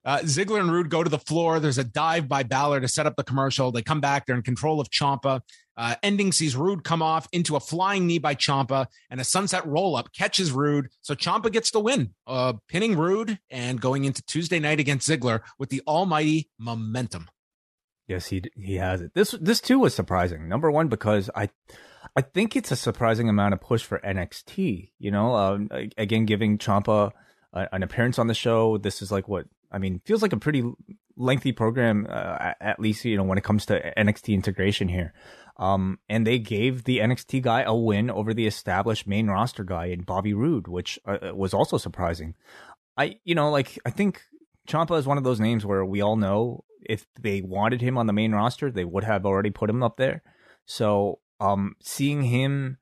Speaker 2: Uh, Ziggler and Roode go to the floor. There's a dive by Balor to set up the commercial. They come back. They're in control of Ciampa. Uh, ending sees Roode come off into a flying knee by Ciampa, and a sunset roll up catches Roode. So Ciampa gets the win, uh, pinning Roode and going into Tuesday night against Ziggler with the almighty momentum.
Speaker 3: Yes, he he has it. This this too was surprising. Number one because I I think it's a surprising amount of push for NXT. You know, um, again, giving Ciampa an appearance on the show. This is like what I mean. Feels like a pretty lengthy program, uh, at least you know when it comes to NXT integration here. Um, and they gave the NXT guy a win over the established main roster guy in Bobby Roode, which uh, uh, was also surprising. I, you know, like I think Ciampa is one of those names where we all know if they wanted him on the main roster, they would have already put him up there. So, um, seeing him,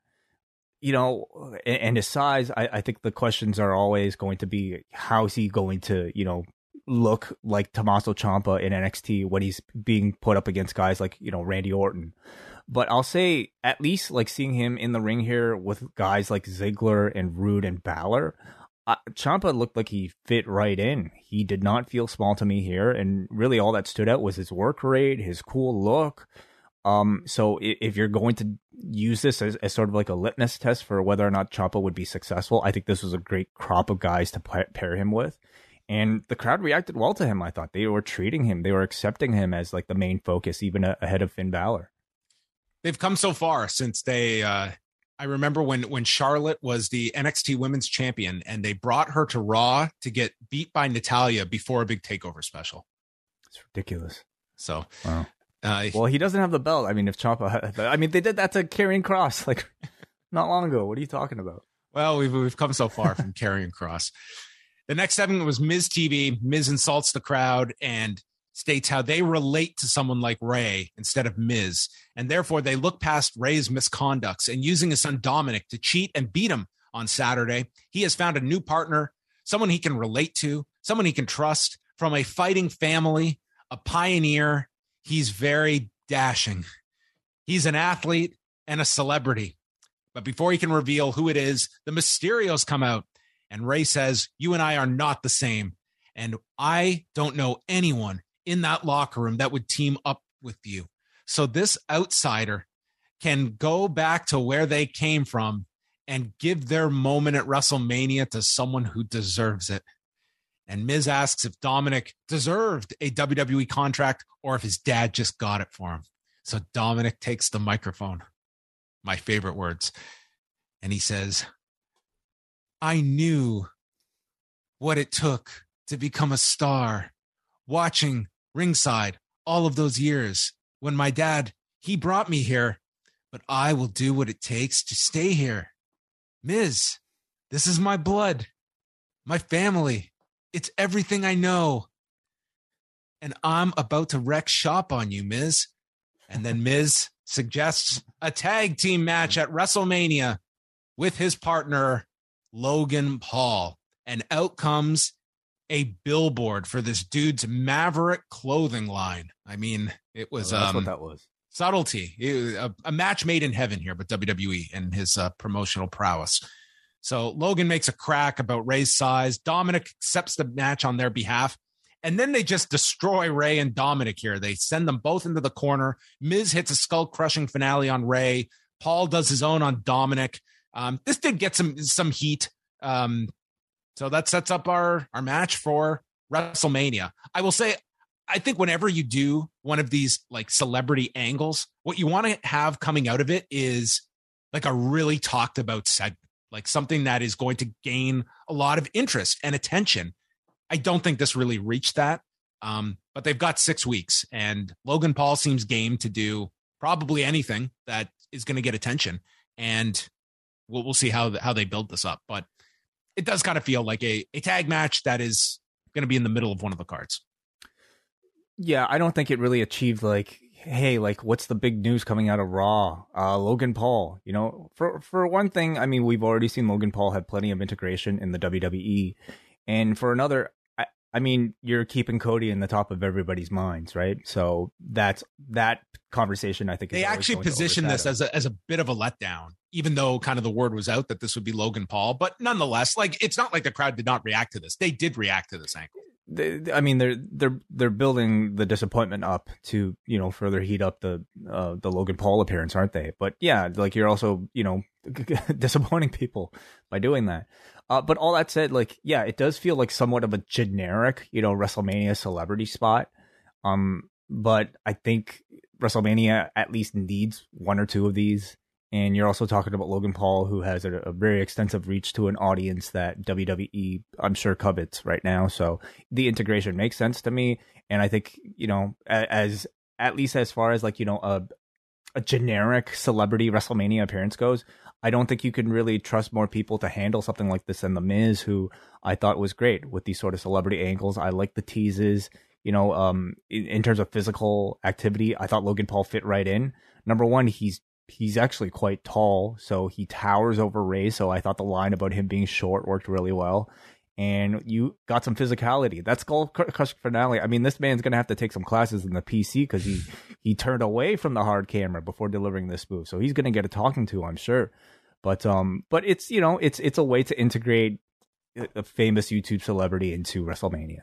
Speaker 3: you know, and, and his size, I, I think the questions are always going to be how is he going to, you know, look like Tommaso Ciampa in NXT when he's being put up against guys like, you know, Randy Orton. But I'll say at least like seeing him in the ring here with guys like Ziggler and Roode and Balor, uh, Ciampa looked like he fit right in. He did not feel small to me here, and really all that stood out was his work rate, his cool look. Um, so if, you're going to use this as, as, sort of like a litmus test for whether or not Ciampa would be successful, I think this was a great crop of guys to pair him with. And the crowd reacted well to him. I thought they were treating him, they were accepting him as like the main focus, even ahead of Finn Balor
Speaker 2: they've come so far since they uh I remember when when Charlotte was the NXT Women's Champion and they brought her to Raw to get beat by Natalya before a big takeover special.
Speaker 3: It's ridiculous.
Speaker 2: So,
Speaker 3: wow. Uh, well, he doesn't have the belt. I mean, if Ciampa, I mean, they did that to Karrion Kross (laughs) like not long ago. What are you talking about?
Speaker 2: Well, we've we've come so far from (laughs) Karrion Kross. The next segment was Miz TV. Miz insults the crowd and states how they relate to someone like Rey instead of Miz, and therefore they look past Rey's misconducts and using his son Dominic to cheat and beat him on Saturday. He has found a new partner, someone he can relate to, someone he can trust from a fighting family, a pioneer. He's very dashing. He's an athlete and a celebrity. But before he can reveal who it is, the Mysterios come out, and Rey says, You and I are not the same. And I don't know anyone in that locker room that would team up with you. So this outsider can go back to where they came from and give their moment at WrestleMania to someone who deserves it. And Miz asks if Dominic deserved a WWE contract or if his dad just got it for him. So Dominic takes the microphone, my favorite words, and he says, I knew what it took to become a star, watching ringside all of those years when my dad, he brought me here, but I will do what it takes to stay here. Miz, this is my blood, my family. It's everything I know. And I'm about to wreck shop on you, Miz. And then Miz suggests a tag team match at WrestleMania with his partner, Logan Paul. And out comes a billboard for this dude's Maverick clothing line. I mean, it was
Speaker 3: oh, that's
Speaker 2: um,
Speaker 3: what that was.
Speaker 2: Subtlety, was a, a, match made in heaven here, but WWE and his uh, promotional prowess. So Logan makes a crack about Rey's size. Dominic accepts the match on their behalf. And then they just destroy Rey and Dominic here. They send them both into the corner. Miz hits a skull crushing finale on Rey. Paul does his own on Dominic. Um, this did get some some heat. Um, so that sets up our our match for WrestleMania. I will say I think whenever you do one of these like celebrity angles, what you want to have coming out of it is like a really talked about segment, like something that is going to gain a lot of interest and attention. I don't think this really reached that. Um, but they've got six weeks, and Logan Paul seems game to do probably anything that is going to get attention. And we'll, we'll see how how they build this up. But it does kind of feel like a, a tag match that is going to be in the middle of one of the cards.
Speaker 3: Yeah, I don't think it really achieved like, hey, like what's the big news coming out of Raw? Uh, Logan Paul. You know, for for one thing, I mean, we've already seen Logan Paul have plenty of integration in the WWE, and for another, I, mean, you're keeping Cody in the top of everybody's minds, right? So that's that conversation. I think
Speaker 2: they actually position this as a as a bit of a letdown even though kind of the word was out that this would be Logan Paul. But nonetheless, like it's not like the crowd did not react to this. They did react to this angle.
Speaker 3: They, I mean, they're they're they're building the disappointment up to you know further heat up the uh, the Logan Paul appearance, aren't they? But yeah, like you're also you know (laughs) disappointing people by doing that. Uh, but all that said, like yeah, it does feel like somewhat of a generic you know WrestleMania celebrity spot. Um, but I think WrestleMania at least needs one or two of these and you're also talking about Logan Paul, who has a, a, very extensive reach to an audience that WWE, I'm sure, covets right now. So the integration makes sense to me, and I think you know, as at least as far as like you know a a generic celebrity WrestleMania appearance goes, I don't think you can really trust more people to handle something like this than The Miz, who I thought was great with these sort of celebrity angles. I like the teases. You know, um, in, in terms of physical activity, I thought Logan Paul fit right in. Number one, he's he's actually quite tall, so he towers over Rey. So I thought the line about him being short worked really well. And you got some physicality. That's Skull Crush finale. I mean, this man's gonna have to take some classes in the PC because he he turned away from the hard camera before delivering this move, so he's gonna get a talking to, I'm sure. But um, but it's you know it's it's a way to integrate a famous YouTube celebrity into WrestleMania.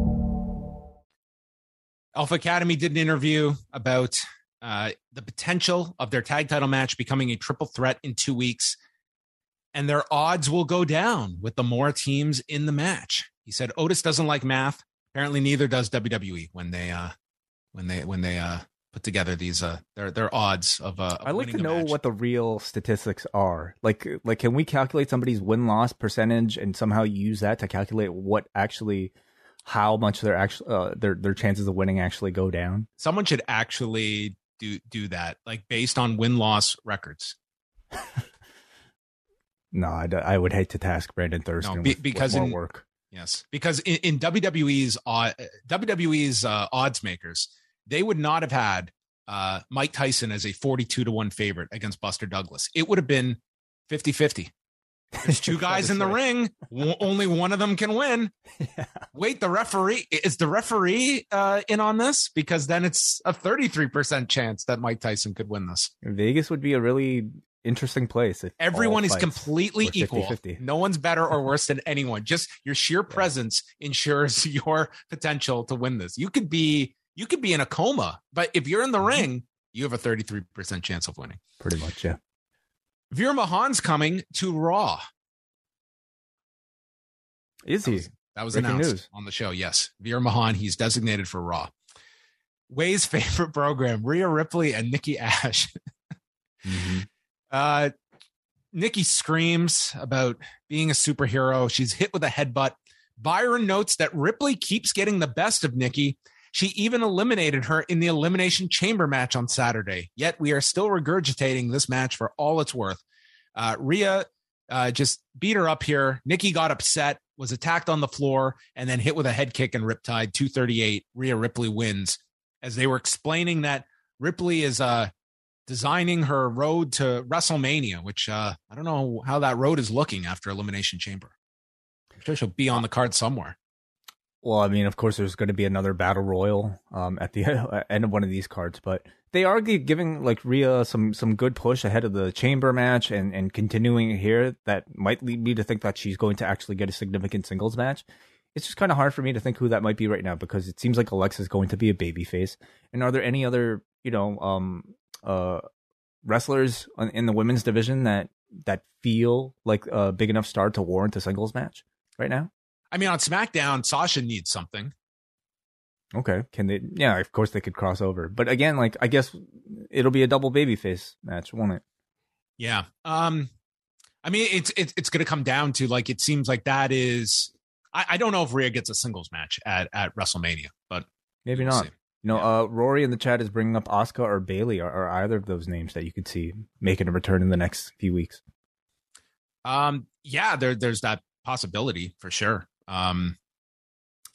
Speaker 2: Alpha Academy did an interview about uh, the potential of their tag title match becoming a triple threat in two weeks, and their odds will go down with the more teams in the match. He said Otis doesn't like math. Apparently, neither does WWE when they uh, when they when they uh, put together these uh their their odds of uh. Of
Speaker 3: I like to know
Speaker 2: match.
Speaker 3: what the real statistics are. Like like, can we calculate somebody's win loss percentage and somehow use that to calculate what actually how much their actual uh, their their chances of winning actually go down?
Speaker 2: Someone should actually do do that, like based on win loss records. (laughs)
Speaker 3: no, I, I would hate to task Brandon Thurston no, be, with, because with in, work.
Speaker 2: Yes, because in, in WWE's uh, WWE's uh, odds makers, they would not have had uh, Mike Tyson as a 42 to 1 favorite against Buster Douglas. It would have been 50 50. There's two guys in the ring. Only one of them can win. (laughs) Yeah. Wait, the referee is the referee uh, in on this because then it's a 33% chance that Mike Tyson could win this.
Speaker 3: Vegas would be a really interesting place.
Speaker 2: Everyone is completely equal. 50. No one's better or worse than anyone. Just your sheer presence yeah. ensures (laughs) your potential to win this. You could be you could be in a coma, but if you're in the mm-hmm. ring, you have a 33% chance of winning.
Speaker 3: Pretty much, yeah.
Speaker 2: Veer Mahaan's coming to Raw.
Speaker 3: Is he?
Speaker 2: That was, that was announced news. on the show. Yes. Veer Mahaan, he's designated for Raw. Wai's (laughs) favorite program, Rhea Ripley and Nikki Ash. mm-hmm. (laughs) uh, Nikki screams about being a superhero. She's hit with a headbutt. Byron notes that Ripley keeps getting the best of Nikki she even eliminated her in the Elimination Chamber match on Saturday. Yet we are still regurgitating this match for all it's worth. Uh, Rhea uh, just beat her up here. Nikki got upset, was attacked on the floor, and then hit with a head kick and riptide 238. Rhea Ripley wins. As they were explaining that Ripley is uh, designing her road to WrestleMania, which uh, I don't know how that road is looking after Elimination Chamber. I'm sure she'll be on the card somewhere.
Speaker 3: Well, I mean, of course, there's going to be another battle royal um, at the (laughs) end of one of these cards, but they are giving like Rhea some some good push ahead of the chamber match and and continuing here. That might lead me to think that she's going to actually get a significant singles match. It's just kind of hard for me to think who that might be right now because it seems like Alexa is going to be a babyface. And are there any other you know um uh wrestlers in the women's division that that feel like a big enough star to warrant a singles match right now?
Speaker 2: I mean, on SmackDown, Sasha needs something.
Speaker 3: Okay. Can they? Yeah, of course they could cross over. But again, like I guess it'll be a double babyface match, won't it?
Speaker 2: Yeah. Um. I mean, it's it's it's going to come down to like it seems like that is. I, I don't know if Rhea gets a singles match at at WrestleMania, but
Speaker 3: maybe we'll not. See. You know, yeah. uh, Rory in the chat is bringing up Asuka or Bayley or, or either of those names that you could see making a return in the next few weeks.
Speaker 2: Um. Yeah. There. There's that possibility for sure. Um,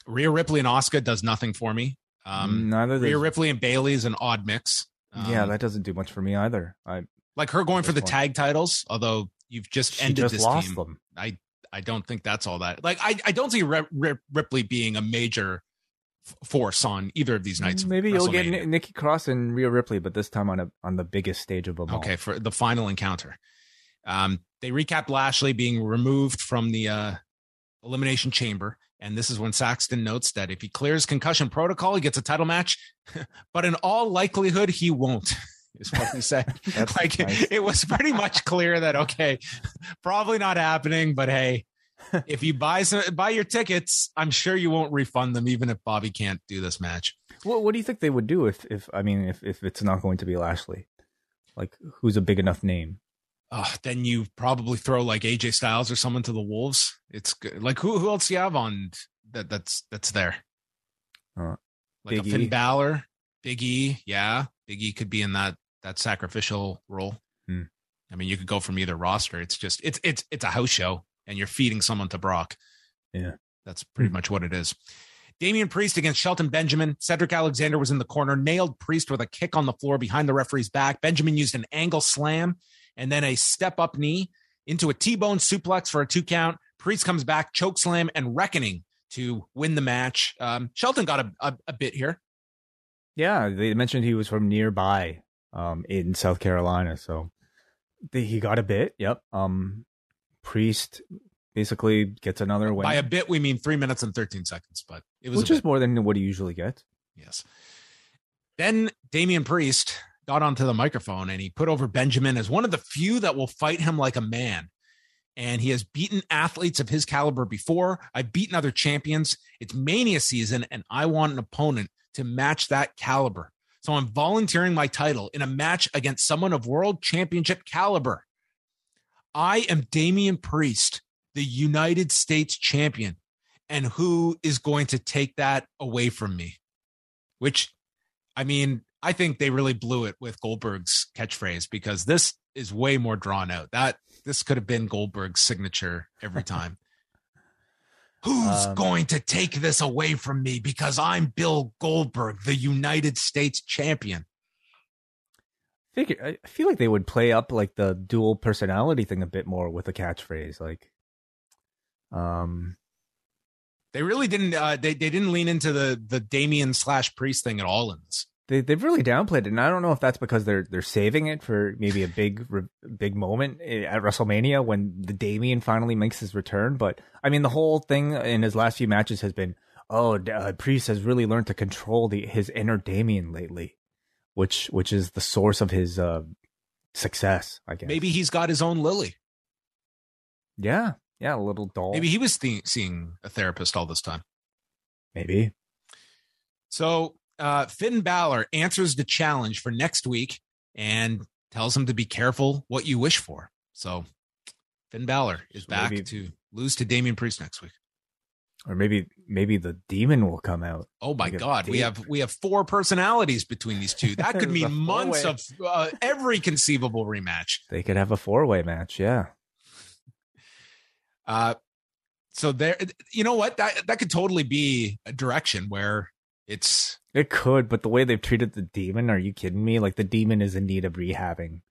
Speaker 2: Rhea Ripley and Asuka does nothing for me. Um, Neither Rhea Ripley and Bayley is an odd mix.
Speaker 3: Um, yeah, that doesn't do much for me either. I
Speaker 2: like her going for the tag titles, although you've just she ended just this lost team. Them. I I don't think that's all that. Like I I don't see Ripley being a major force on either of these nights.
Speaker 3: Maybe you'll get N- Nikki Cross and Rhea Ripley, but this time on a on the biggest stage of them.
Speaker 2: Okay,
Speaker 3: all.
Speaker 2: for the final encounter. Um, they recapped Lashley being removed from the uh, elimination chamber. And this is when Saxton notes that if he clears concussion protocol, he gets a title match. (laughs) but in all likelihood, he won't, (laughs) is what he said. (laughs) like nice. it was pretty much clear that, okay, probably not happening, but hey, if you buy some, buy your tickets, I'm sure you won't refund them, even if Bobby can't do this match.
Speaker 3: Well, what do you think they would do if, if I mean, if, if it's not going to be Lashley? Like, who's a big enough name?
Speaker 2: Uh, then you probably throw like AJ Styles or someone to the Wolves. It's good. like who who else do you have on that that's that's there? Uh, like Big a Finn e. Balor, Big E, yeah, Big E could be in that that sacrificial role. Hmm. I mean, you could go from either roster. It's just it's it's it's a house show, and you're feeding someone to Brock.
Speaker 3: Yeah,
Speaker 2: that's pretty hmm. much what it is. Damian Priest against Shelton Benjamin. Cedric Alexander was in the corner, nailed Priest with a kick on the floor behind the referee's back. Benjamin used an angle slam and then a step up knee into a T-bone suplex for a two count. Priest comes back, choke slam, and reckoning to win the match. Um, Shelton got a, a, a, bit here.
Speaker 3: Yeah, they mentioned he was from nearby um, in South Carolina, so he got a bit. Yep. Um, Priest basically gets another win.
Speaker 2: By a bit, we mean three minutes and thirteen seconds, but it was
Speaker 3: which is more than what he usually gets.
Speaker 2: Yes. Then Damian Priest got onto the microphone and he put over Benjamin as one of the few that will fight him like a man. And he has beaten athletes of his caliber before. I've beaten other champions. It's mania season, and I want an opponent to match that caliber. So I'm volunteering my title in a match against someone of world championship caliber. I am Damian Priest, the United States champion. And who is going to take that away from me? Which, I mean, I think they really blew it with Goldberg's catchphrase because this is way more drawn out. That this could have been Goldberg's signature every (laughs) time. Who's um, going to take this away from me because I'm Bill Goldberg, the United States champion?
Speaker 3: I feel like they would play up like the dual personality thing a bit more with a catchphrase like um
Speaker 2: they really didn't uh they, they didn't lean into the the damien slash priest thing at all in this
Speaker 3: they they've really downplayed it, and I don't know if that's because they're they're saving it for maybe a big big moment at WrestleMania when the Damian finally makes his return. But I mean, the whole thing in his last few matches has been, oh, uh, Priest has really learned to control the his inner Damian lately, which which is the source of his uh, success. I guess
Speaker 2: maybe he's got his own Lilly.
Speaker 3: Yeah, yeah, a little doll.
Speaker 2: Maybe he was th- seeing a therapist all this time.
Speaker 3: Maybe.
Speaker 2: So uh, Finn Balor answers the challenge for next week and tells him to be careful what you wish for. So Finn Balor is so back maybe, to lose to Damian Priest next week.
Speaker 3: Or maybe maybe the demon will come out.
Speaker 2: Oh my god, we have we have four personalities between these two. That (laughs) could mean months of uh, every conceivable rematch.
Speaker 3: They could have a four way match, yeah.
Speaker 2: Uh so there you know what? That that could totally be a direction where it's
Speaker 3: it could, but the way they've treated the demon, are you kidding me? Like the demon is in need of rehabbing,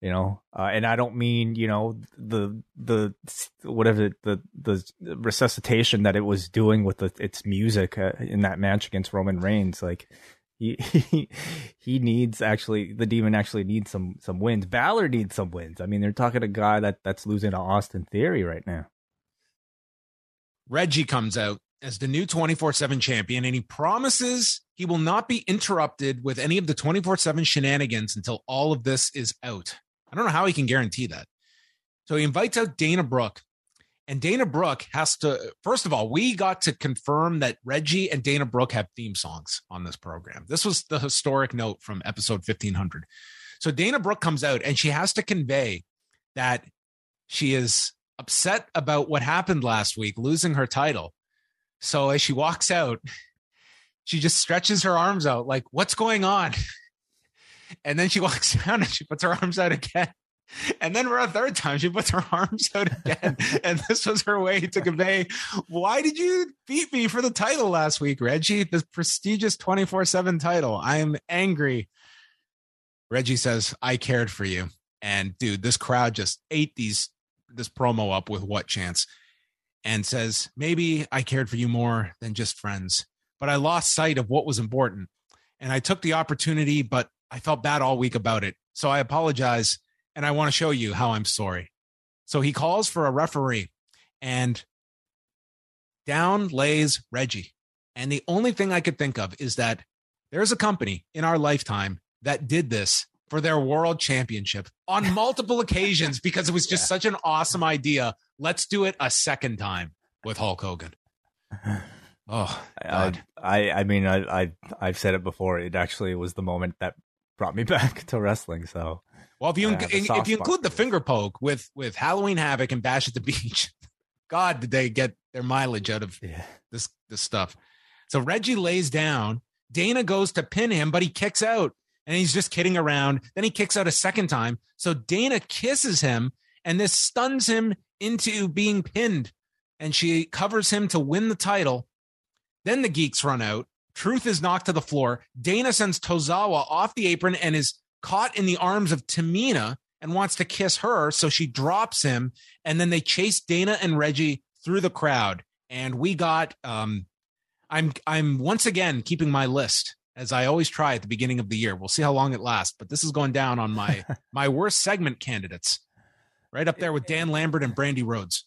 Speaker 3: you know. Uh, and I don't mean you know the the whatever the the resuscitation that it was doing with the, its music uh, in that match against Roman Reigns. Like he, he (laughs) he needs actually the demon actually needs some some wins. Balor needs some wins. I mean, they're talking to a guy that that's losing to Austin Theory right now.
Speaker 2: Reggie comes out as the new 24 7 champion, and he promises he will not be interrupted with any of the 24 7 shenanigans until all of this is out. I don't know how he can guarantee that. So he invites out Dana Brooke. And Dana Brooke has to, first of all, we got to confirm that Reggie and Dana Brooke have theme songs on this program. This was the historic note from episode 1500. So Dana Brooke comes out and she has to convey that she is upset about what happened last week, losing her title. So as she walks out, she just stretches her arms out, like, what's going on? (laughs) And then she walks (laughs) down and she puts her arms out again. And then for a third time, she puts her (laughs) arms out again. and this was her way to convey, why did you beat me for the title last week, Reggie? The prestigious 24 7 title. I'm angry. Reggie says, I cared for you. And dude, this crowd just ate these this promo up with what chance and says, Maybe I cared for you more than just friends, but I lost sight of what was important. And I took the opportunity, but I felt bad all week about it. So I apologize and I want to show you how I'm sorry. So he calls for a referee and down lays Reggie. And the only thing I could think of is that there's a company in our lifetime that did this for their world championship on (laughs) multiple occasions because it was just yeah. such an awesome idea. Let's do it a second time with Hulk Hogan. (sighs) Oh,
Speaker 3: God. I, I, I mean, I, I, I've said it before. It actually was the moment that brought me (laughs) back to wrestling. So,
Speaker 2: well, if you if you include the finger poke with with Halloween Havoc and Bash at the (laughs) Beach, God, did they get their mileage out of yeah. this this stuff? So Reggie lays down. Dana goes to pin him, but he kicks out and he's just kidding around. Then he kicks out a second time. So Dana kisses him and this stuns him into being pinned. And she covers him to win the title. Then the geeks run out. Truth is knocked to the floor. Dana sends Tozawa off the apron and is caught in the arms of Tamina and wants to kiss her. So she drops him. And then they chase Dana and Reggie through the crowd. And we got um, I'm I'm once again keeping my list as I always try at the beginning of the year. We'll see how long it lasts, but this is going down on my (laughs) my worst segment candidates, right up there with Dan Lambert and Brandi Rhodes.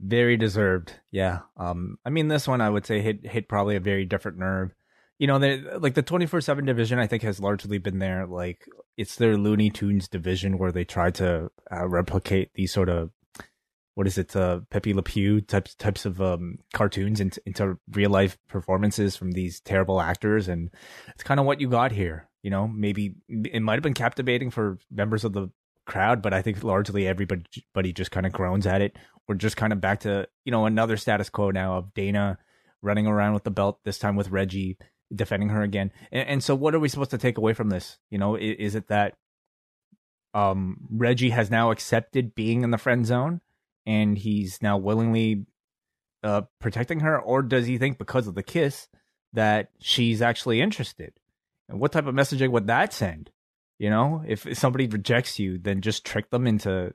Speaker 3: Very deserved, yeah. Um, I mean, this one I would say hit hit probably a very different nerve. You know, they, like the twenty four seven division, I think has largely been there. Like it's their Looney Tunes division where they try to uh, replicate these sort of what is it, uh, Pepe Le Pew types types of um, cartoons into, into real life performances from these terrible actors, and it's kind of what you got here. You know, maybe it might have been captivating for members of the crowd, but I think largely everybody just kind of groans at it. We're just kind of back to you know another status quo now of Dana running around with the belt this time with Reggie defending her again. And, and so, what are we supposed to take away from this? You know, is, is it that um, Reggie has now accepted being in the friend zone? And he's now willingly uh, protecting her, or does he think because of the kiss that she's actually interested? And what type of messaging would that send? You know, if somebody rejects you, then just trick them into,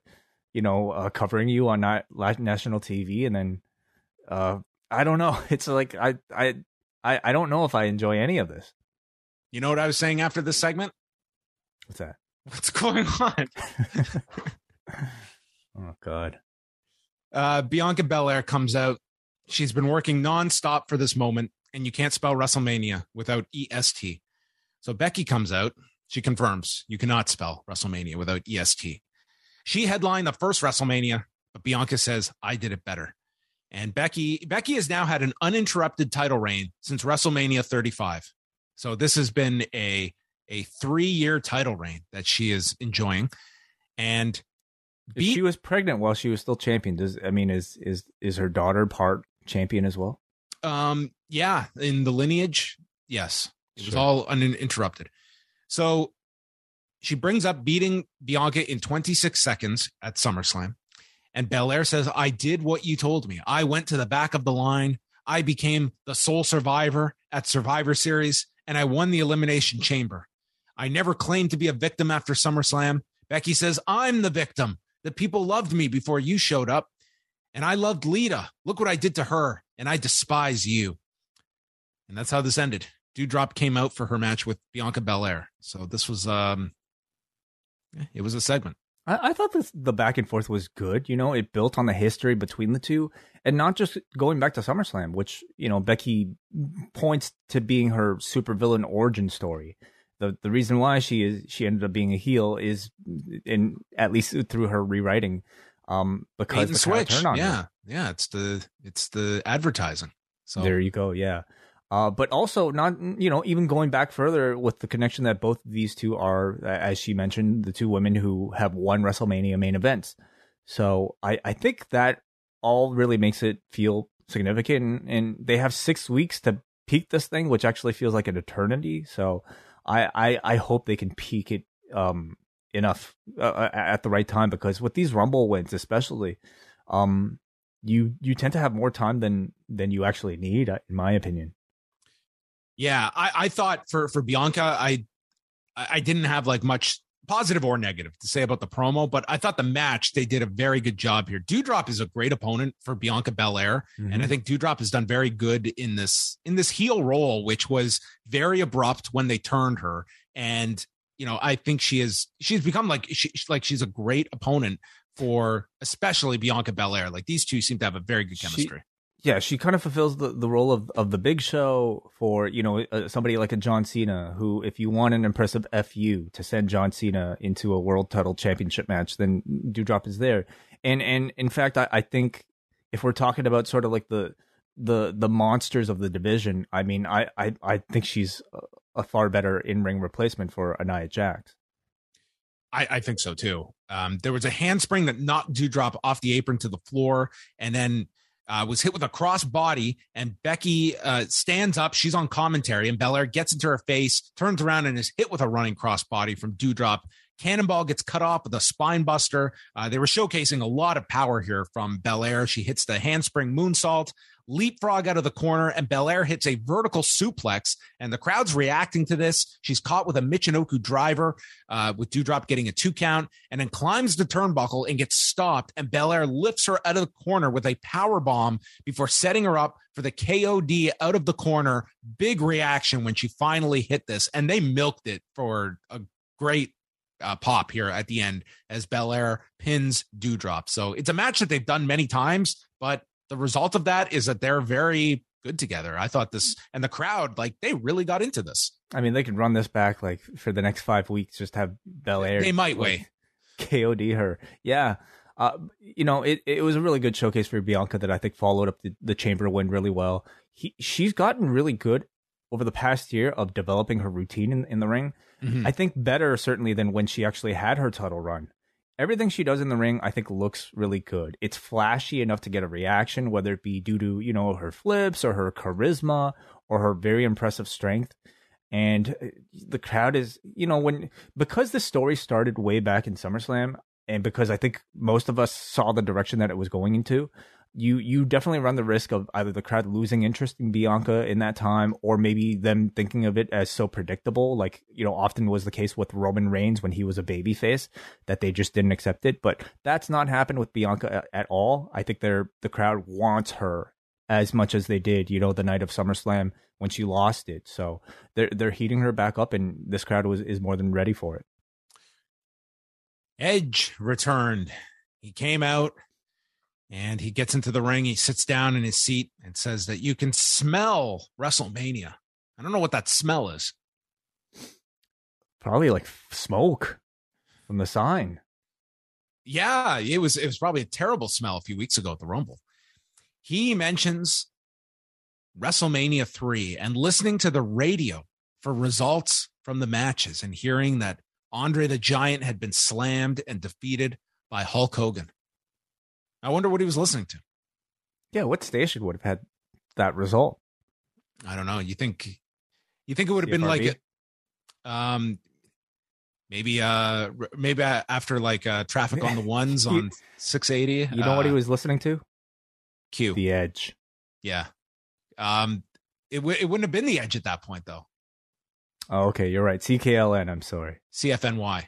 Speaker 3: you know, uh, covering you on not national TV, and then, uh, I don't know. (laughs) It's like I I I I don't know if I enjoy any of this.
Speaker 2: You know what I was saying after this segment?
Speaker 3: What's that?
Speaker 2: What's (laughs) going on? (laughs)
Speaker 3: oh God
Speaker 2: uh, Bianca Belair comes out. She's been working nonstop for this moment, and you can't spell WrestleMania without EST. So Becky comes out. She confirms you cannot spell WrestleMania without EST. She headlined the first WrestleMania, but Bianca says, I did it better. And Becky, Becky has now had an uninterrupted title reign since WrestleMania 35. So this has been a a three year title reign that she is enjoying. And
Speaker 3: Beat, she was pregnant while she was still champion. Does I mean is is is her daughter part champion as well?
Speaker 2: Um, yeah, in the lineage, yes, it sure. was all uninterrupted. So she brings up beating Bianca in 26 seconds at SummerSlam, and Belair says, "I did what you told me. I went to the back of the line. I became the sole survivor at Survivor Series, and I won the Elimination Chamber. I never claimed to be a victim after SummerSlam." Becky says, I'm the victim that people loved me before you showed up. And I loved Lita. Look what I did to her. And I despise you. And that's how this ended. Doudrop came out for her match with Bianca Belair. So this was um it was a segment.
Speaker 3: I, I thought this the back and forth was good. You know, it built on the history between the two, and not just going back to SummerSlam, which you know Becky points to being her supervillain origin story the the reason why she is she ended up being a heel is in at least through her rewriting um because the
Speaker 2: switch. turned on yeah her. yeah. It's the it's the advertising. So
Speaker 3: there you go. Yeah. Uh but also not you know even going back further with the connection that both of these two are as she mentioned the two women who have won WrestleMania main events. So I I think that all really makes it feel significant and, and they have 6 weeks to peak this thing which actually feels like an eternity. So I, I, I hope they can peak it um, enough uh, uh at the right time because with these Rumble wins, especially, um, you you tend to have more time than than you actually need, uh, in my opinion.
Speaker 2: Yeah, I, I thought for for Bianca, I I didn't have like much positive or negative to say about the promo, but I thought the match they did a very good job here. Doudrop is a great opponent for Bianca Belair, mm-hmm. and I think Doudrop has done very good in this in this heel role, which was very abrupt when they turned her. And you know, I think she is she's become like she like she's a great opponent for especially Bianca Belair. Like these two seem to have a very good chemistry.
Speaker 3: Yeah, she kind of fulfills the, the role of, of the big show for, you know, uh, somebody like a John Cena, who, if you want an impressive FU to send John Cena into a world title championship match, then Doudrop is there. And, and in fact, I, I think if we're talking about sort of like the, the, the monsters of the division, I mean, I, I, I think she's a far better in ring replacement for Nia Jax.
Speaker 2: I, I think so too. Um, there was a handspring that knocked Doudrop off the apron to the floor, and then uh, was hit with a cross body. And Becky uh, stands up. She's on commentary, and Belair gets into her face, turns around, and is hit with a running cross body from Doudrop. Cannonball gets cut off with a spine buster. Uh, they were showcasing a lot of power here from Belair. She hits the handspring moonsault leapfrog out of the corner, and Belair hits a vertical suplex. And the crowd's reacting to this. She's caught with a Michinoku driver, uh, with Doudrop getting a two count, and then climbs the turnbuckle and gets stopped. And Belair lifts her out of the corner with a power bomb before setting her up for the KOD out of the corner. Big reaction when she finally hit this, and they milked it for a great uh, pop here at the end as Belair pins Doudrop. So it's a match that they've done many times, but the result of that is that they're very good together. I thought this and the crowd, like they really got into this.
Speaker 3: I mean, they could run this back like for the next five weeks, just have Belair.
Speaker 2: They might
Speaker 3: like,
Speaker 2: wait.
Speaker 3: KOD her. Yeah. Uh, you know, it, it was a really good showcase for Bianca that I think followed up the, the chamber win really well. He, she's gotten really good over the past year of developing her routine in, in the ring. Mm-hmm. I think better certainly than when she actually had her title run everything she does in the ring, I think looks really good. It's flashy enough to get a reaction, whether it be due to, you know, her flips or her charisma or her very impressive strength. And uh, the crowd is, you know, when because the story started way back in SummerSlam, and because I think most of us saw the direction that it was going into, you you definitely run the risk of either the crowd losing interest in Bianca in that time, or maybe them thinking of it as so predictable, like you know often was the case with Roman Reigns when he was a babyface, that they just didn't accept it. But that's not happened with Bianca at all. I think they're the crowd wants her as much as they did, you know, the night of SummerSlam when she lost it. So they're they're heating her back up, and this crowd was is more than ready for it.
Speaker 2: Edge returned. He came out and he gets into the ring. He sits down in his seat and says that you can smell WrestleMania. I don't know what that smell is.
Speaker 3: Probably like smoke from the sign.
Speaker 2: Yeah, it was it was probably a terrible smell a few weeks ago at the Rumble. He mentions WrestleMania 3 and listening to the radio for results from the matches and hearing that Andre the Giant had been slammed and defeated by Hulk Hogan. I wonder what he was listening to.
Speaker 3: Yeah, what station would have had that result?
Speaker 2: I don't know. You think you think it would have been like a, um maybe uh maybe after like uh traffic on the (laughs) ones on 680
Speaker 3: you know uh, what he uh, was listening to?
Speaker 2: Q.
Speaker 3: The edge.
Speaker 2: Yeah. Um it, w- it wouldn't have been the edge at that point though.
Speaker 3: Oh okay. You're right. Ckln i'm sorry.
Speaker 2: Cfny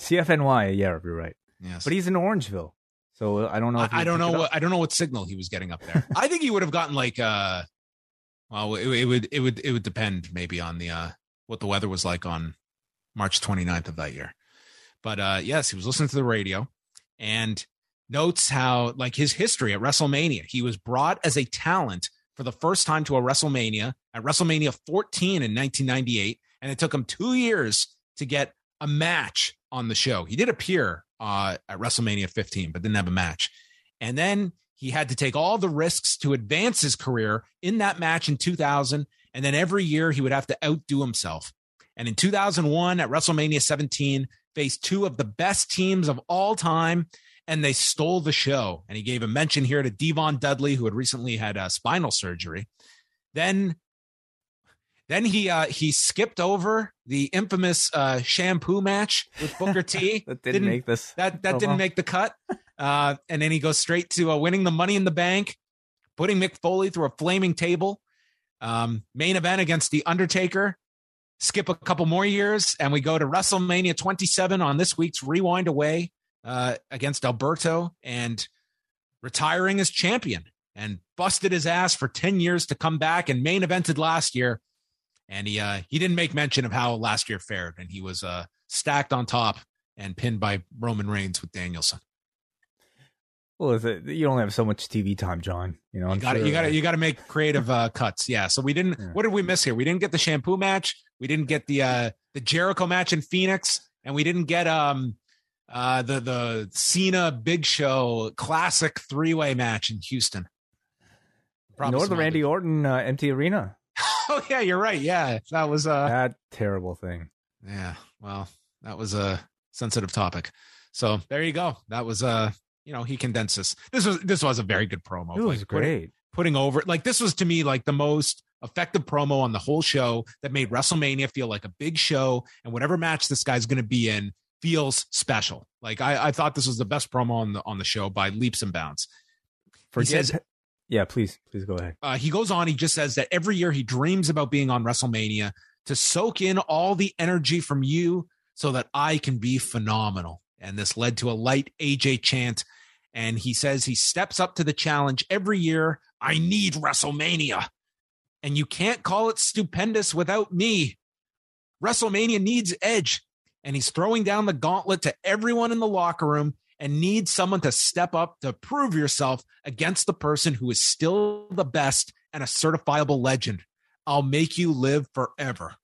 Speaker 3: cfny yeah you're right.
Speaker 2: Yes.
Speaker 3: But he's in orangeville so I don't know.
Speaker 2: I, I don't know. What, I don't know what signal he was getting up there. I think he would have gotten like uh, well, it, it, would it would it would depend maybe on the uh what the weather was like on March 29th of that year. But uh yes, he was listening to the radio and notes how like his history at WrestleMania. He was brought as a talent for the first time to a WrestleMania at WrestleMania 14 in 1998, and it took him two years to get a match on the show. He did appear uh, at WrestleMania 15, but didn't have a match. And then he had to take all the risks to advance his career in that match in 2000. And then every year he would have to outdo himself. And in 2001 at WrestleMania 17, faced two of the best teams of all time, and they stole the show. And he gave a mention here to Devon Dudley, who had recently had a spinal surgery. Then then he uh, he skipped over the infamous uh, shampoo match with Booker T. (laughs)
Speaker 3: that didn't, didn't, make this.
Speaker 2: That that didn't make the cut. Uh, and then he goes straight to uh, winning the Money in the Bank, putting Mick Foley through a flaming table. Um, main event against the Undertaker. Skip a couple more years, and we go to WrestleMania 27 on this week's Rewind-A-Raw uh, against Alberto, and retiring as champion and busted his ass for 10 years to come back and main evented last year and he uh, he didn't make mention of how last year fared, and he was uh, stacked on top and pinned by Roman Reigns with Danielson.
Speaker 3: Well, is it, you only have so much TV time, John. You know, I'm
Speaker 2: you got to
Speaker 3: sure-
Speaker 2: you got to you got to make creative uh, cuts. Yeah. So we didn't.
Speaker 3: Yeah.
Speaker 2: What did we miss here? We didn't get the shampoo match. We didn't get the uh the Jericho match in Phoenix, and we didn't get um uh the the Cena Big Show classic three way match in Houston. Probably
Speaker 3: nor the Randy Orton uh, empty arena. (laughs)
Speaker 2: Oh yeah, you're right. Yeah, that was uh
Speaker 3: that terrible thing.
Speaker 2: yeah. Well, that was a sensitive topic. So there you go. That was uh you know he condensed this. This was this was a very good promo.
Speaker 3: It was
Speaker 2: Like,
Speaker 3: great.
Speaker 2: putting over like this was to me like the most effective promo on the whole show that made WrestleMania feel like a big show and whatever match this guy's going to be in feels special. Like I, I thought this was the best promo on the on the show by leaps and bounds.
Speaker 3: Forget.
Speaker 2: says-
Speaker 3: yeah, please, please go ahead.
Speaker 2: Uh, he goes on. He just says that every year he dreams about being on WrestleMania to soak in all the energy from you so that I can be phenomenal. And this led to a light AJ chant. And he says he steps up to the challenge every year. I need WrestleMania. And you can't call it stupendous without me. WrestleMania needs Edge. And he's throwing down the gauntlet to everyone in the locker room and need someone to step up to prove yourself against the person who is still the best and a certifiable legend. I'll make you live forever.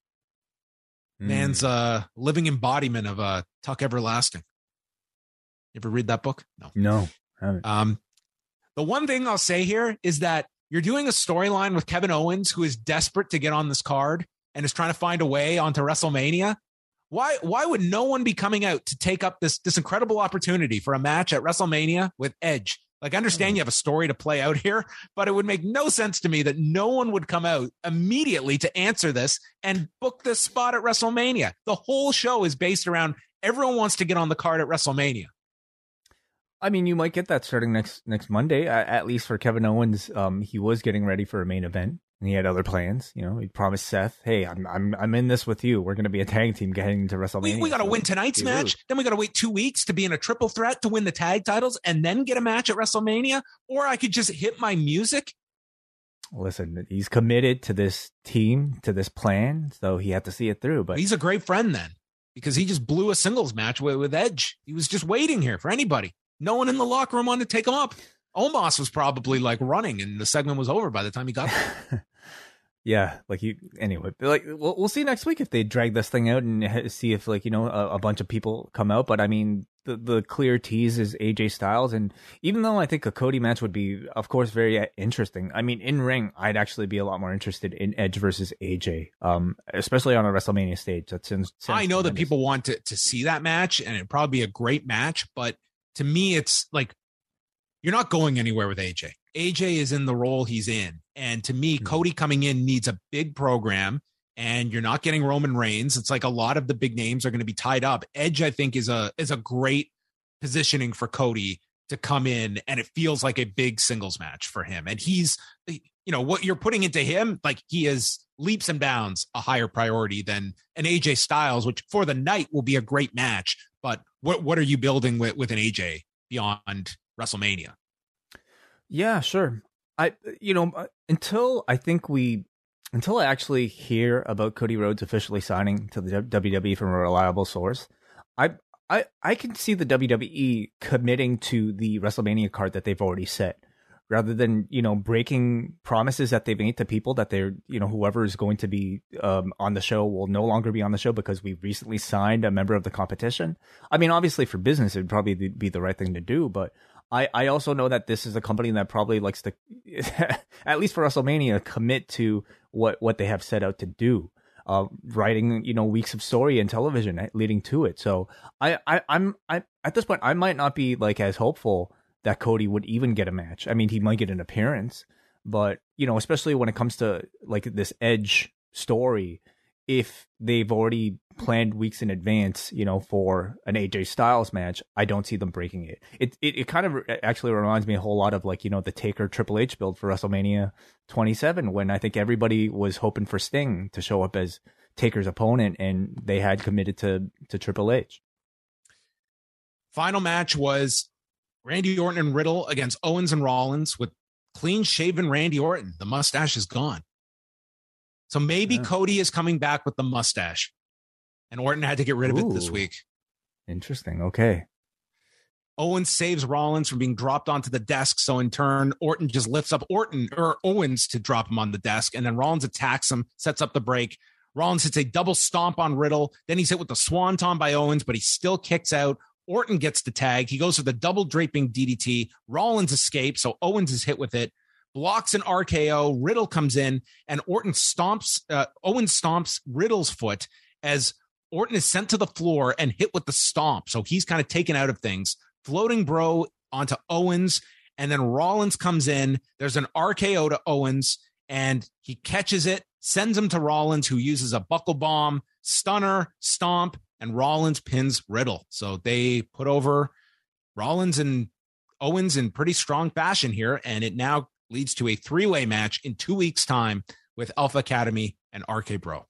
Speaker 3: Hmm.
Speaker 2: Man's a living embodiment of uh, Tuck Everlasting. You ever read that book? No.
Speaker 3: no, haven't.
Speaker 2: Um, the one thing I'll say here is that you're doing a storyline with Kevin Owens, who is desperate to get on this card and is trying to find a way onto WrestleMania. Why? Why would no one be coming out to take up this this incredible opportunity for a match at WrestleMania with Edge? Like, I understand you have a story to play out here, but it would make no sense to me that no one would come out immediately to answer this and book this spot at WrestleMania. The whole show is based around everyone wants to get on the card at WrestleMania.
Speaker 3: I mean, you might get that starting next next Monday. At least for Kevin Owens, um, he was getting ready for a main event, and he had other plans. You know, he promised Seth, "Hey, I'm I'm I'm in this with you. We're going to be a tag team getting into WrestleMania."
Speaker 2: We, we got to
Speaker 3: So
Speaker 2: win tonight's match.
Speaker 3: rude.
Speaker 2: Then we got to wait two weeks to be in a triple threat to win the tag titles and then get a match at WrestleMania. Or I could just hit my music.
Speaker 3: Listen, he's committed to this team, to this plan, so he had to see it through. But
Speaker 2: He's a great friend then because he just blew a singles match with, with Edge. He was just waiting here for anybody. No one in the locker room wanted to take him up. Omos was probably like running and the segment was over by the time he got there. (laughs) (laughs)
Speaker 3: yeah, like you. Anyway, like we'll we'll see next week if they drag this thing out and see if like you know a, a bunch of people come out. But I mean, the the clear tease is AJ Styles, and even though I think a Cody match would be, of course, very uh, interesting. I mean, in ring, I'd actually be a lot more interested in Edge versus AJ, um, especially on a WrestleMania stage. That sounds. sounds
Speaker 2: I know that people want to, to see that match and it'd probably be a great match, but to me, it's like you're not going anywhere with AJ. AJ is in the role he's in. And to me,
Speaker 3: Mhm.
Speaker 2: Cody coming in needs a big program and you're not getting Roman Reigns. It's like a lot of the big names are going to be tied up. Edge, I think, is a is a great positioning for Cody to come in and it feels like a big singles match for him. And he's you know what you're putting into him, like he is leaps and bounds a higher priority than an AJ Styles, which for the night will be a great match. But what what are you building with, with an AJ beyond WrestleMania?
Speaker 3: Yeah, sure. I you know uh, until I think we until I actually hear about Cody Rhodes officially signing to the WWE from a reliable source, I I I can see the WWE committing to the WrestleMania card that they've already set rather than you know breaking promises that they've made to people that they're you know whoever is going to be um, on the show will no longer be on the show because we recently signed a member of the competition. I mean, obviously for business it would probably be the right thing to do, but I, I also know that this is a company that probably likes to, (laughs) at least for WrestleMania, commit to what, what they have set out to do. Uh, writing, you know, weeks of story and television leading to it. So I, I, I'm, I, at this point, I might not be like as hopeful that Cody would even get a match. I mean, he might get an appearance, but you know, especially when it comes to like this Edge story, if they've already planned weeks in advance, you know, for an AJ Styles match, I don't see them breaking it. It it, it kind of actually reminds me a whole lot of like, you know, the Taker Triple H build for WrestleMania 27 when I think everybody was hoping for Sting to show up as Taker's opponent and they had committed to to Triple H.
Speaker 2: Final match was Randy Orton and Riddle against Owens and Rollins with clean shaven Randy Orton. The mustache is gone. So maybe
Speaker 3: Yeah.
Speaker 2: Cody is coming back with the mustache. And Orton had to get rid of it this week.
Speaker 3: Interesting. Okay.
Speaker 2: Owens saves Rollins from being dropped onto the desk. So in turn, Orton just lifts up Orton or Owens to drop him on the desk. And then Rollins attacks him, sets up the break. Rollins hits a double stomp on Riddle. Then he's hit with the swanton by Owens, but he still kicks out. Orton gets the tag. He goes for the double draping DDT. Rollins escapes. So Owens is hit with it, blocks an RKO. Riddle comes in and Orton stomps, uh, Owens stomps Riddle's foot as Orton is sent to the floor and hit with the stomp. So he's kind of taken out of things floating bro onto Owens, and then Rollins comes in. There's an RKO to Owens, and he catches it, sends him to Rollins, who uses a buckle bomb, stunner, stomp, and Rollins pins Riddle. So they put over Rollins and Owens in pretty strong fashion here, and it now leads to a three way match in two weeks' time with Alpha Academy and RK Bro.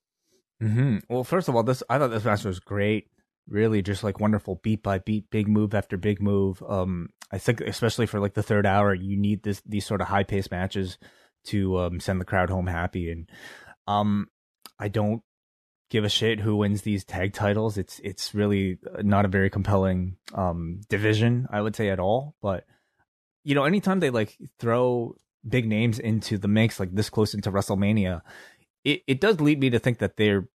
Speaker 3: Mm-hmm. Well, first of all, this I thought this match was great really just like wonderful beat by beat, big move after big move. Um, I think especially for like the third hour, you need this these sort of high paced matches to um, send the crowd home happy. And um, I don't give a shit who wins these tag titles. It's it's really not a very compelling um, division, I would say at all. But you know, anytime they like throw big names into the mix like this close into WrestleMania, it, it does lead me to think that they're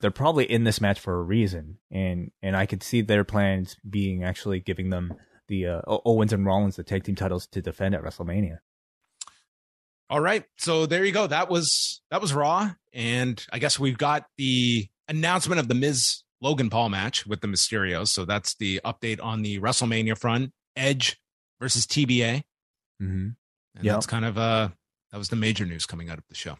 Speaker 3: they're probably in this match for a reason, and and I could see their plans being actually giving them the uh, Owens and Rollins the tag team titles to defend at WrestleMania.
Speaker 2: All right, so there you go. That was that was Raw, and I guess we've got the announcement of the Miz Logan Paul match with the Mysterios. So that's the update on the WrestleMania front. Edge versus TBA.
Speaker 3: Mm-hmm.
Speaker 2: Yeah, that's kind of uh that was the major news coming out of the show.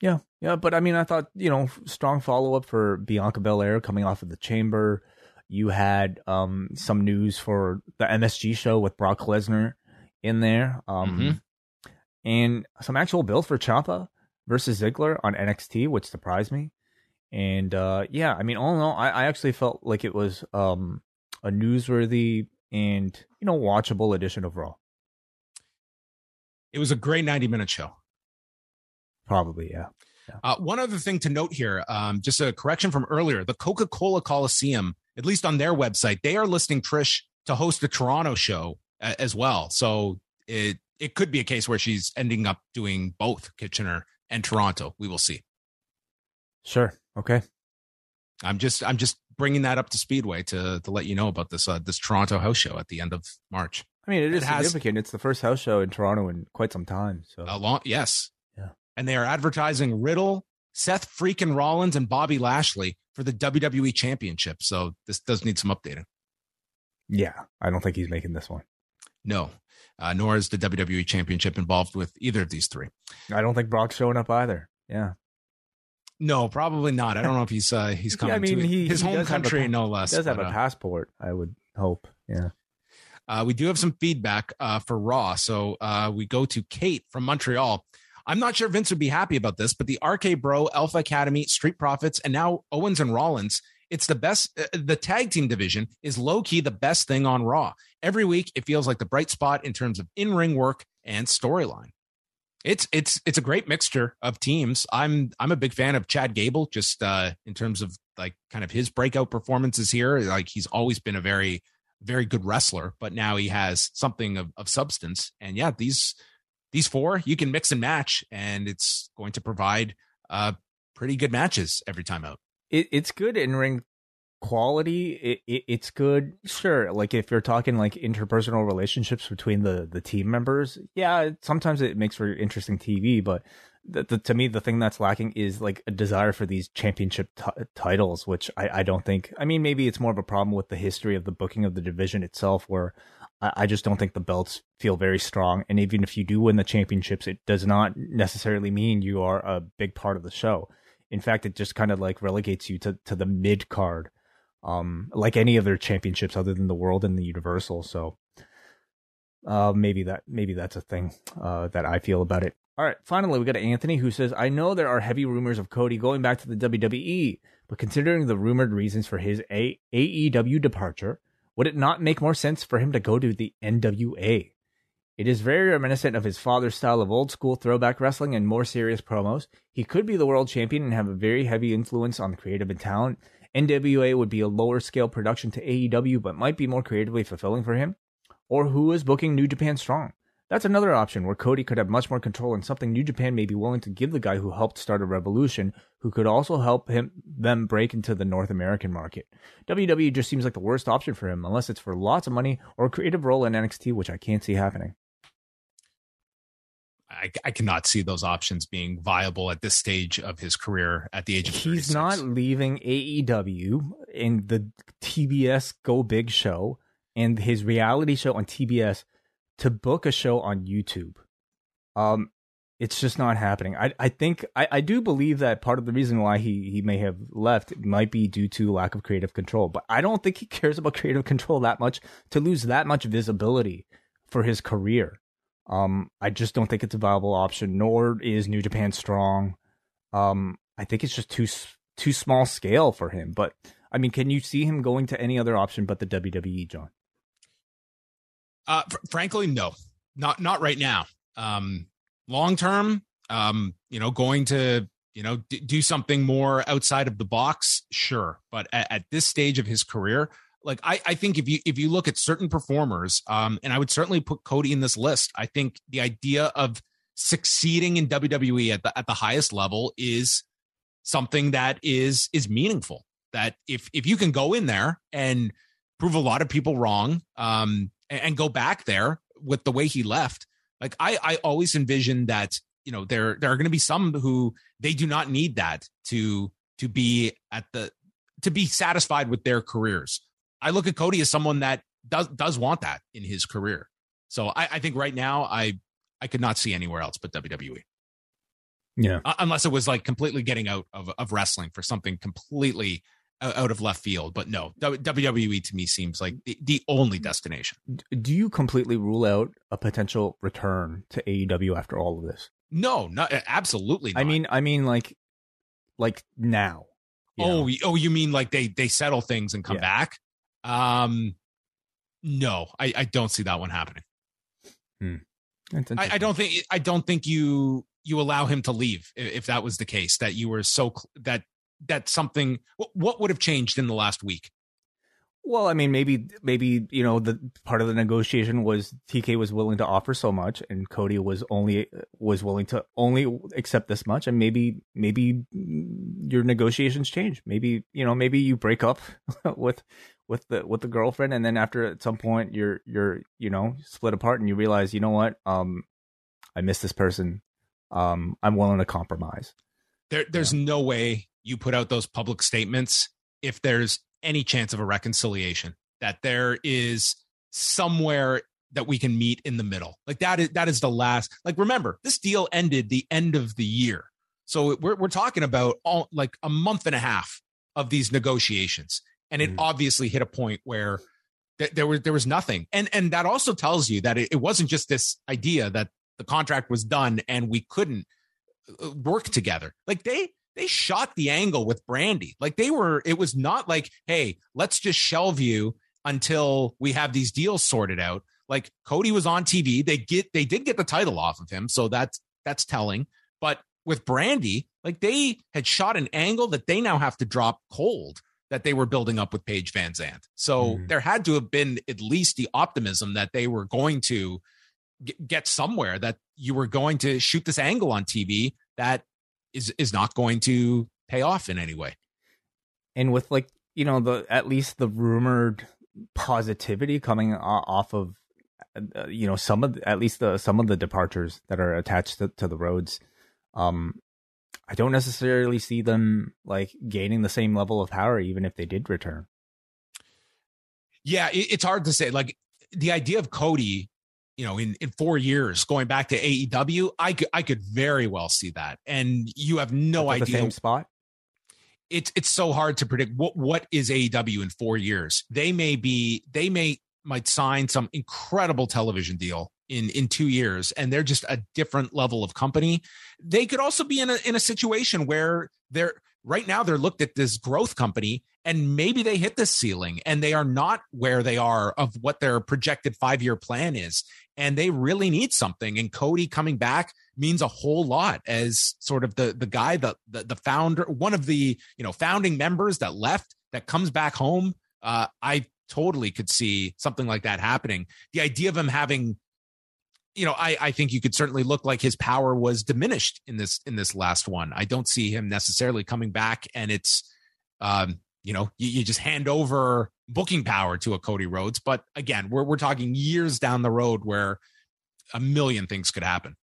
Speaker 3: Yeah, yeah, but I mean, I thought you know, strong follow up for Bianca Belair coming off of the Chamber. You had um, some news for the MSG show with Brock Lesnar in there, um, mm-hmm. and some actual build for Ciampa versus Ziggler on NXT, which surprised me. And uh, yeah, I mean, all in all, I, I actually felt like it was um, a newsworthy and you know watchable edition of Raw.
Speaker 2: It was a great ninety minute show.
Speaker 3: Probably, yeah. yeah.
Speaker 2: Uh, one other thing to note here, um, just a correction from earlier: the Coca Cola Coliseum, at least on their website, they are listing Trish to host the Toronto show uh, as well. So it it could be a case where she's ending up doing both Kitchener and Toronto. We will see.
Speaker 3: Sure. Okay.
Speaker 2: I'm just I'm just bringing that up to Speedway to to let you know about this uh, this Toronto house show at the end of March.
Speaker 3: I mean, it is it significant. Has, it's the first house show in Toronto in quite some time. So
Speaker 2: a long, yes, yeah. and they are advertising Riddle, Seth freaking Rollins, and Bobby Lashley for the WWE Championship. So this does need some updating.
Speaker 3: Yeah, I don't think he's making this one.
Speaker 2: No, uh, nor is the WWE Championship involved with either of these three.
Speaker 3: I don't think Brock's showing up either. Yeah.
Speaker 2: No, probably not. I don't know if he's uh, he's coming. (laughs) Yeah, I mean, to he, his he home country, a, no less.
Speaker 3: He does have but, a uh, passport. I would hope. Yeah.
Speaker 2: Uh, we do have some feedback uh, for Raw, so uh, we go to Kate from Montreal. I'm not sure Vince would be happy about this, but the RK Bro, Alpha Academy, Street Profits, and now Owens and Rollins, it's the best. Uh, the tag team division is low key the best thing on Raw. Every week, it feels like the bright spot in terms of in ring work and storyline. It's it's it's a great mixture of teams. I'm I'm a big fan of Chad Gable, just uh, in terms of like kind of his breakout performances here. Like he's always been a very very good wrestler, but now he has something of, of substance. And yeah, these these four you can mix and match, and it's going to provide uh, pretty good matches every time out.
Speaker 3: It, it's good in ring quality. It, it, it's good, sure. Like if you're talking like interpersonal relationships between the the team members, yeah, sometimes it makes for interesting TV. But the, the, to me, the thing that's lacking is like a desire for these championship t- titles, which I, I don't think. I mean, maybe it's more of a problem with the history of the booking of the division itself, where I, I just don't think the belts feel very strong. And even if you do win the championships, it does not necessarily mean you are a big part of the show. In fact, it just kind of like relegates you to, to the mid card, um, like any other championships other than the world and the universal. So, uh, maybe that, maybe that's a thing, uh, that I feel about it. All right. Finally, we got Anthony who says, I know there are heavy rumors of Cody going back to the WWE, but considering the rumored reasons for his a- AEW departure, would it not make more sense for him to go to the NWA? It is very reminiscent of his father's style of old school throwback wrestling and more serious promos. He could be the world champion and have a very heavy influence on the creative and talent. NWA would be a lower scale production to AEW, but might be more creatively fulfilling for him. Or who is booking New Japan Strong? That's another option where Cody could have much more control and something New Japan may be willing to give the guy who helped start a revolution, who could also help him them break into the North American market. WWE just seems like the worst option for him, unless it's for lots of money or a creative role in NXT, which I can't see happening.
Speaker 2: I, I cannot see those options being viable at this stage of his career at the age of 36.
Speaker 3: He's not leaving AEW in the TBS Go Big show and his reality show on TBS to book a show on YouTube. Um, it's just not happening. I I think I, I do believe that part of the reason why he he may have left might be due to lack of creative control, but I don't think he (laughs) cares about creative control that much to lose that much visibility for his career. Um, I just don't think it's a viable option. Nor is New Japan strong. Um, I think it's just too too small scale for him. But I mean, can you see him going to any other option but the WWE, John?
Speaker 2: Uh, fr- frankly, no, not not right now. Um, long term, um, you know, going to you know d- do something more outside of the box, sure. But at, at, this stage of his career, like I, I think if you if you look at certain performers, um, and I would certainly put Cody in this list. I think the idea of succeeding in WWE at the at the highest level is something that is is meaningful. That if if you can go in there and prove a lot of people wrong, um, and, and go back there with the way he left. Like I, I always envision that you know there there are going to be some who they do not need that to to be at the to be satisfied with their careers. I look at Cody as someone that does does want that in his career. So I, I think right now I I could not see anywhere else but WWE.
Speaker 3: Yeah,
Speaker 2: uh, unless it was like completely getting out of of wrestling for something completely out of left field. But no, WWE to me seems like the, the only destination.
Speaker 3: Do you completely rule out a potential return to AEW after all of this?
Speaker 2: No, not absolutely. Not.
Speaker 3: I mean, I mean, like, like now.
Speaker 2: Oh, know? oh, you mean like they they settle things and come yeah. back? Um, no, I I don't see that one happening.
Speaker 3: Hmm.
Speaker 2: I, I don't think I don't think you you allow him to leave if that was the case that you were so that that something what would have changed in the last week?
Speaker 3: Well i mean maybe maybe you know the part of the negotiation was tk was willing to offer so much and cody was only was willing to only accept this much and maybe maybe your negotiations change. Maybe you know maybe you break up (laughs) with with the with the girlfriend and then after at some point you're you're you know split apart and you realize you know what? Um i miss this person. Um i'm willing to compromise.
Speaker 2: There there's yeah. no way you put out those public statements if there's any chance of a reconciliation that there is somewhere that we can meet in the middle. Like that is that is the last like remember this deal ended the end of the year. So we're, we're talking about all like a month and a half of these negotiations. And it mm. obviously hit a point where th- there was there was nothing. And and that also tells you that it, it wasn't just this idea that the contract was done and we couldn't uh, work together. Like they they shot the angle with Brandi. Like they were, it was not like, hey, let's just shelve you until we have these deals sorted out. Like Cody was on TV. They get they did get the title off of him. So that's that's telling. But with Brandi, like they had shot an angle that they now have to drop cold that they were building up with Paige VanZant. So mm. there had to have been at least the optimism that they were going to get somewhere that you were going to shoot this angle on TV that is is not going to pay off in any way.
Speaker 3: And with like you know the at least the rumored positivity coming off of uh, you know some of at least the some of the departures that are attached to, to the Rhodes um i don't necessarily see them like gaining the same level of power even if they did return
Speaker 2: yeah it, it's hard to say like the idea of cody you know, in, in four years going back to AEW, I could I could very well see that. And you have no idea.
Speaker 3: The same spot.
Speaker 2: It's it's so hard to predict what what is AEW in four years. They may be they may might sign some incredible television deal in in two years, and they're just a different level of company. They could also be in a in a situation where they're right now they're looked at this growth company and maybe they hit the ceiling and they are not where they are of what their projected five year plan is and they really need something. And Cody coming back means a whole lot as sort of the the guy, the the, the founder, one of the you know founding members that left that comes back home. Uh, I totally could see something like that happening. The idea of him having, you know, I, I think you could certainly look like his power was diminished in this in this last one. I don't see him necessarily coming back, and it's, um, you know, you, you just hand over booking power to a Cody Rhodes. But again, we're we're talking years down the road where a million things could happen.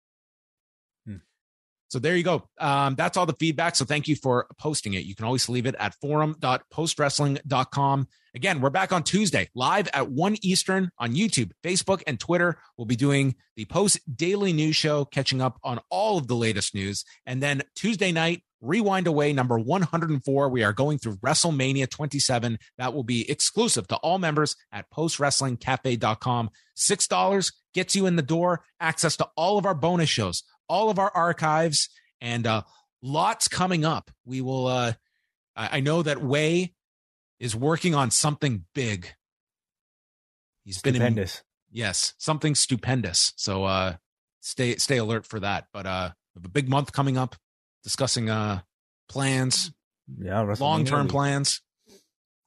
Speaker 2: So there you go. Um, that's all the feedback. So thank you for posting it. You can always leave it at forum.postwrestling.com. Again, we're back on Tuesday, live at 1 Eastern on YouTube, Facebook, and Twitter. We'll be doing the post daily news show, catching up on all of the latest news. And then Tuesday night, Rewind Away number 104. We are going through WrestleMania 27. That will be exclusive to all members at postwrestlingcafe.com. $6 gets you in the door, access to all of our bonus shows all of our archives and uh, lots coming up. We will. Uh, I know that Wai is working on something big.
Speaker 3: He's stupendous.
Speaker 2: been in, yes, something stupendous. So uh, stay stay alert for that. But uh, we have a big month coming up, discussing uh plans.
Speaker 3: Yeah,
Speaker 2: long term plans.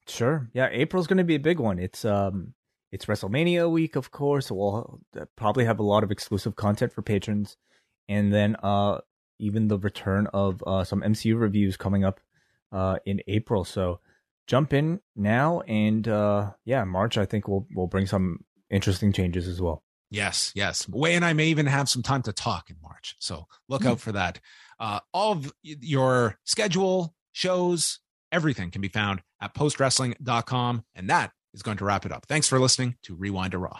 Speaker 3: Sure. Yeah, April's going to be a big one. It's um it's WrestleMania week, of course. We'll uh, probably have a lot of exclusive content for patrons and then uh, even the return of uh, some MCU reviews coming up uh, in April. So jump in now, and uh, yeah, March I think will will bring some interesting changes as well.
Speaker 2: Yes, yes. Wai and I may even have some time to talk in March, so look mm-hmm. out for that. Uh, all of your schedule, shows, everything can be found at postwrestling.com, and that is going to wrap it up. Thanks for listening to Rewind-A-Raw.